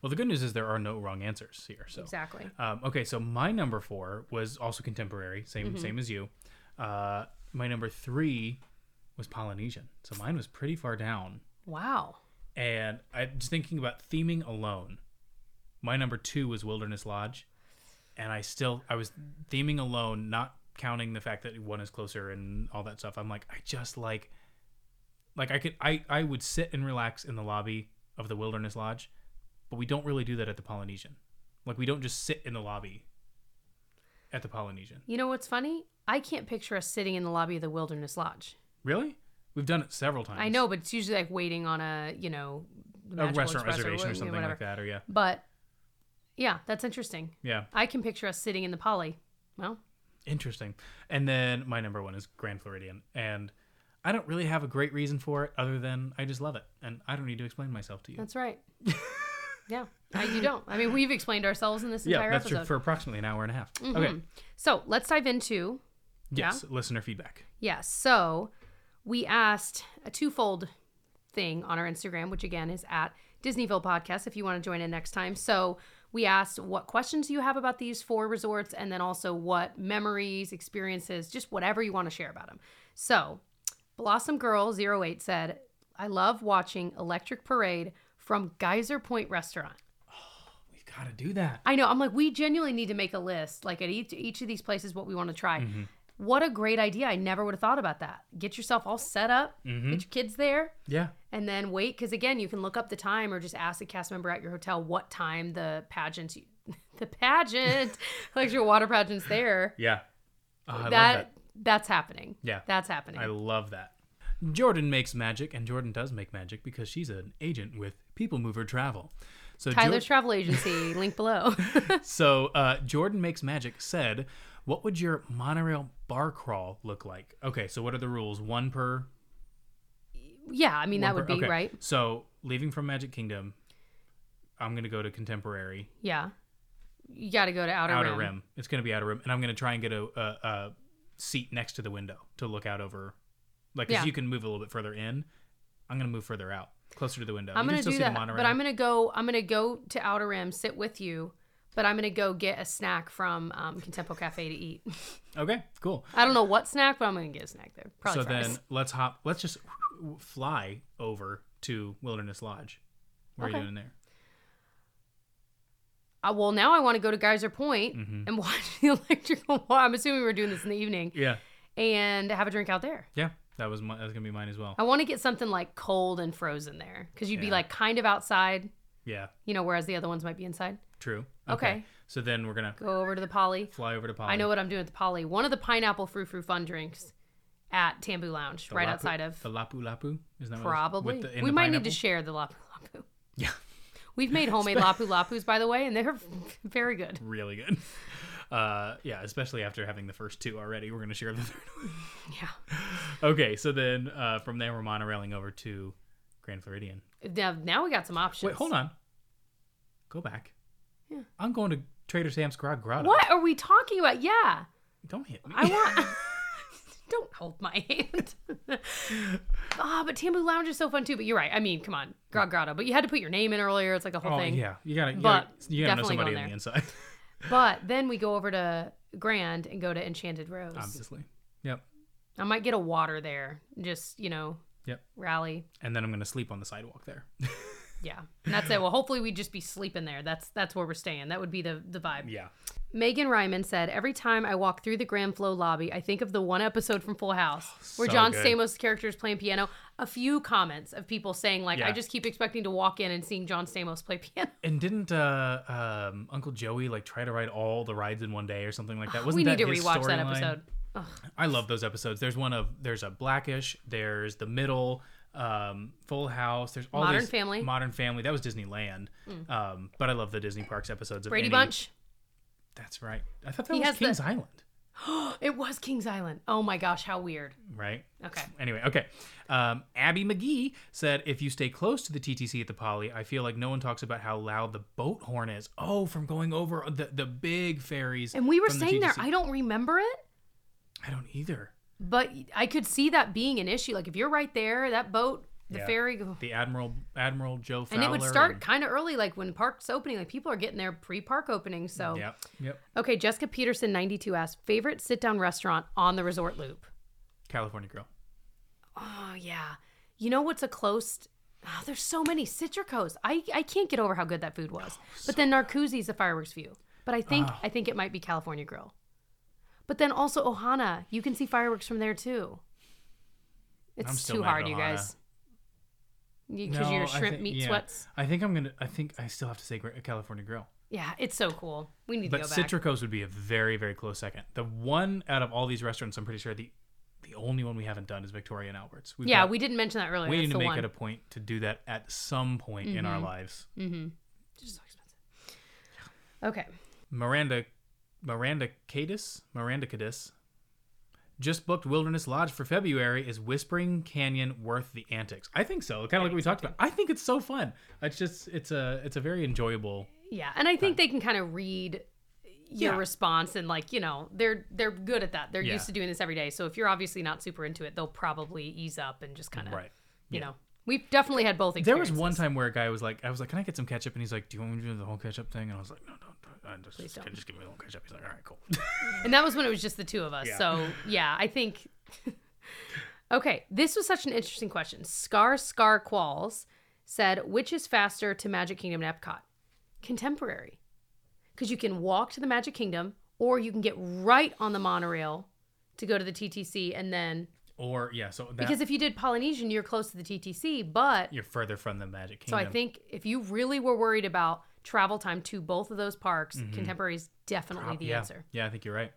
Well, the good news is there are no wrong answers here. So Exactly. Um, okay, so my number four was also contemporary, same Mm-hmm. same as you. Uh, my number three was Polynesian, so mine was pretty far down. Wow. And I just thinking about theming alone. My number two was Wilderness Lodge, and I still I was theming alone, not counting the fact that one is closer and all that stuff. I'm like I just like, like I could I I would sit and relax in the lobby of the Wilderness Lodge, but we don't really do that at the Polynesian. Like we don't just sit in the lobby at the Polynesian. You know what's funny? I can't picture us sitting in the lobby of the Wilderness Lodge. Really? We've done it several times. I know, but it's usually like waiting on a, you know, a restaurant reservation or wh- something whatever. like that, or yeah, But yeah, that's interesting. yeah. I can picture us sitting in the poly. Well, Interesting. And then my number one is Grand Floridian. And I don't really have a great reason for it other than I just love it. And I don't need to explain myself to you. that's right. yeah, uh, you don't. I mean, we've explained ourselves in this yeah, entire that's episode. true for approximately an hour and a half. Okay. So let's dive into Yes, listener feedback. Yes. So we asked a twofold thing on our Instagram, which again is at Disneyville Podcast if you want to join in next time. So we asked what questions you have about these four resorts and then also what memories, experiences, just whatever you want to share about them. So Blossom Girl 08 said, I love watching Electric Parade from Geyser Point Restaurant. Oh, We've got to do that. I know. I'm like, we genuinely need to make a list, like at each each of these places, what we want to try. Mm-hmm. What a great idea! I never would have thought about that. Get yourself all set up, Mm-hmm. get your kids there, Yeah. and then wait. Because again, you can look up the time or just ask a cast member at your hotel what time the pageant, the pageant, like your water pageant's there. Yeah. Oh, I love that, that. that's happening. Yeah. that's happening. I love that. Jordan makes magic, and Jordan does make magic because she's an agent with People Mover Travel. So Tyler's Jor- Travel Agency, link below. So uh, Jordan makes magic said, "What would your monorail bar crawl look like?" Okay, so what are the rules? One per. yeah, I mean that one would per- be okay. right. So leaving from Magic Kingdom, I'm gonna go to Contemporary Yeah, you got to go to Outer, Outer Rim. Rim. It's gonna be Outer Rim, and I'm gonna try and get a, a, a seat next to the window to look out over. Like, 'cause Yeah. you can move a little bit further in. I'm gonna move further out, closer to the window. I'm You gonna do that, monorail. but I'm gonna go. I'm gonna go to Outer Rim, sit with you, but I'm gonna go get a snack from um, Contempo Cafe to eat. Okay, cool. I don't know what snack, but I'm gonna get a snack there. Probably so fries. then let's hop. Let's just fly over to Wilderness Lodge. What are you doing there? Uh, well, now I want to go to Geyser Point Mhm. and watch the electrical. Well, I'm assuming we're doing this in the evening Yeah. and have a drink out there. Yeah. That was my, that was gonna be mine as well. I want to get something like cold and frozen there because you'd be like kind of outside, Yeah. you know, whereas the other ones might be inside. True. Okay. So then we're gonna Go over to the Poly. fly over to Poly. I know what I'm doing at the Poly. One of the pineapple frou frou fun drinks at Tambu Lounge, The right Lapu- outside of. the Lapu Lapu. Isn't that Probably. with the- we might need to share the Lapu Lapu. Yeah. We've made homemade Lapu Lapus, by the way, and they're very good. Really good. Uh, yeah, especially after having the first two already, we're gonna share the third one. Yeah. Okay, so then uh, from there we're monorailing over to Grand Floridian. Now, now we got some options. Wait, hold on. Go back. Yeah. I'm going to Trader Sam's Grog Grotto. What are we talking about? Yeah. Don't hit me. I want. Don't hold my hand. Ah, but Tambu Lounge is so fun too. But you're right. I mean, come on, Grog Grotto. But you had to put your name in earlier. It's like a whole oh thing. yeah, you gotta, you But gotta, you gotta know definitely somebody going on the there. inside. But then we go over to Grand and go to Enchanted Rose. Obviously. Yep. I might get a water there. Just you know, Yep. rally. And then I'm gonna sleep on the sidewalk there. Yeah, and that's it. Well, hopefully we just be sleeping there. That's that's where we're staying. That would be the the vibe. yeah. Megan Ryman said, Every time I walk through the Grand Flo lobby, I think of the one episode from Full House where so John good. Stamos' character is playing piano. A few comments of people saying, like, I just keep expecting to walk in and seeing John Stamos play piano. And didn't uh, um, Uncle Joey like try to ride all the rides in one day or something like that? Wasn't we need that to his rewatch that episode. I love those episodes. There's one of there's a Blackish, there's the Middle, um, Full House. There's all Modern these- Family. Mm. Modern Family. That was Disneyland. Um, but I love the Disney Parks episodes. Of Brady any- Bunch. That's right. I thought that He was has the- Kings Island. It was Kings Island. Oh my gosh, how weird. Right. Okay. Anyway, okay. Um, Abby McGee said, "If you stay close to the TTC at the Poly, I feel like no one talks about how loud the boat horn is. Oh, from going over the the big ferries. And we were from the saying there, I don't remember it, I don't either. But I could see that being an issue. Like if you're right there, that boat, the Yeah. ferry, The Admiral Admiral Joe Fowler and it would start and- kind of early, like when parks opening. Like people are getting there pre-park opening. So Yep. Yep. okay, Jessica Peterson, ninety-two asked favorite sit-down restaurant on the resort loop. California Grill. Oh yeah, you know what's a close? Oh, there's so many Citricos. I I can't get over how good that food was. but then Narcoossee's the fireworks view. But I think ah. I think it might be California Grill. But then also Ohana, you can see fireworks from there too. It's too hard, you guys. Because No, your shrimp think- meat yeah. sweats. I think I'm gonna. I think I still have to say California Grill. Yeah, it's so cool. We need But to go back. Citricos would be a very very close second. The one out of all these restaurants, I'm pretty sure the the only one we haven't done is Victoria and Albert's. We've yeah, got- we didn't mention that earlier. we That's need to make one. it a point to do that at some point in our mm-hmm. lives. Mm-hmm. Just so expensive. Okay. Miranda Miranda Cadis Miranda Cadis just booked Wilderness Lodge for February. Is Whispering Canyon worth the antics? I think so. Kind of like what we talked about. I think it's so fun. It's just it's a it's a very enjoyable. Yeah, and I think they can kind of read your Yeah. response and like you know they're they're good at that. They're Yeah. used to doing this every day. So if you're obviously not super into it, they'll probably ease up and just kind of Right. You Yeah. know, we've definitely had both. Experiences. There was one time where a guy was like, I was like, "Can I get some ketchup?" And he's like, "Do you want me to do the whole ketchup thing?" And I was like, "No, no, no, just, just, don't. just give me the whole ketchup." He's like, "All right, cool." and that was when it was just the two of us. Yeah. So yeah, I think. okay, this was such an interesting question. Scar Scar Qualls said, "Which is faster to Magic Kingdom and Epcot? Contemporary, because you can walk to the Magic Kingdom, or you can get right on the monorail to go to the TTC, and then or yeah, so that, because if you did Polynesian, you're close to the TTC, but." you're further from the Magic Kingdom. So I think if you really were worried about travel time to both of those parks, contemporary is definitely the Mm-hmm. yeah, answer. Yeah, I think you're right.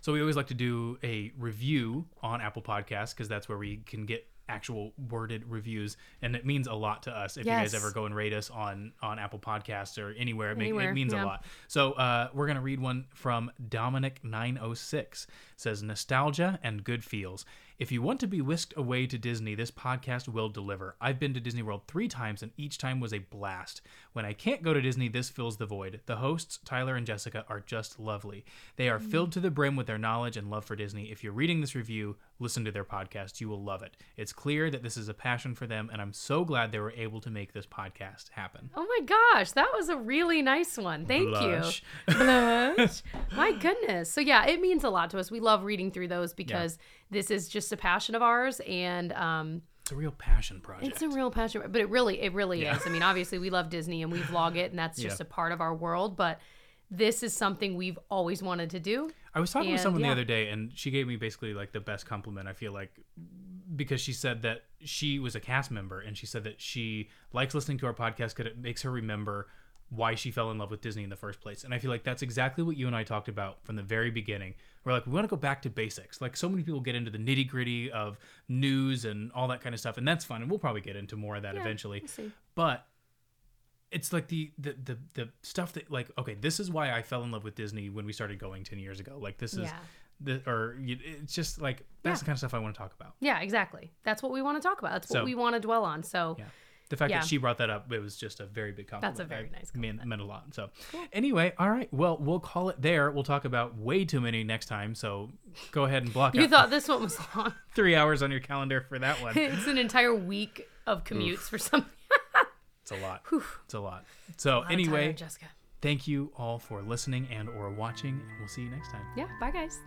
So we always like to do a review on Apple Podcasts because that's where we can get actual worded reviews, and it means a lot to us. If you guys ever go and rate us on on Apple Podcasts or anywhere, it, make, Anywhere, it means yeah. a lot. So uh, we're gonna read one from Dominic nine oh six. Says nostalgia and good feels. If you want to be whisked away to Disney, this podcast will deliver. I've been to Disney World three times, and each time was a blast. When I can't go to Disney, this fills the void. The hosts, Tyler and Jessica, are just lovely. They are filled to the brim with their knowledge and love for Disney. If you're reading this review, listen to their podcast. You will love it. It's clear that this is a passion for them, and I'm so glad they were able to make this podcast happen. Oh my gosh, that was a really nice one. Thank Blush. you. Blush. my goodness. So yeah, it means a lot to us. We love reading through those because this is just a passion of ours and um It's a real passion project. It's a real passion, but it really, it really is. I mean, obviously, we love Disney and we vlog it, and that's just Yeah. a part of our world. But this is something we've always wanted to do. I was talking with someone yeah. the other day, and she gave me basically like the best compliment. I feel like because she said that she was a cast member, and she said that she likes listening to our podcast because it makes her remember why she fell in love with Disney in the first place. And I feel like that's exactly what you and I talked about from the very beginning. We're like, we want to go back to basics. Like so many people get into the nitty gritty of news and all that kind of stuff, and that's fun. And we'll probably get into more of that Yeah, eventually. we'll. But it's like the, the the the stuff that like okay this is why i fell in love with disney when we started going 10 years ago like this is Yeah. the or it's just like that's Yeah. the kind of stuff i want to talk about Yeah, exactly. That's what we want to talk about. That's what we want to dwell on. So, yeah the fact Yeah. that she brought that up it was just a very big compliment That's a very I- nice meant, meant a lot so anyway all right well we'll call it there we'll talk about way too many next time so go ahead and block it. you out thought this one was long. three hours on your calendar for that one it's an entire week of commutes for something. it's a lot it's a lot so Tyler anyway and Jessica. thank you all for listening and or watching and we'll see you next time Yeah, bye guys.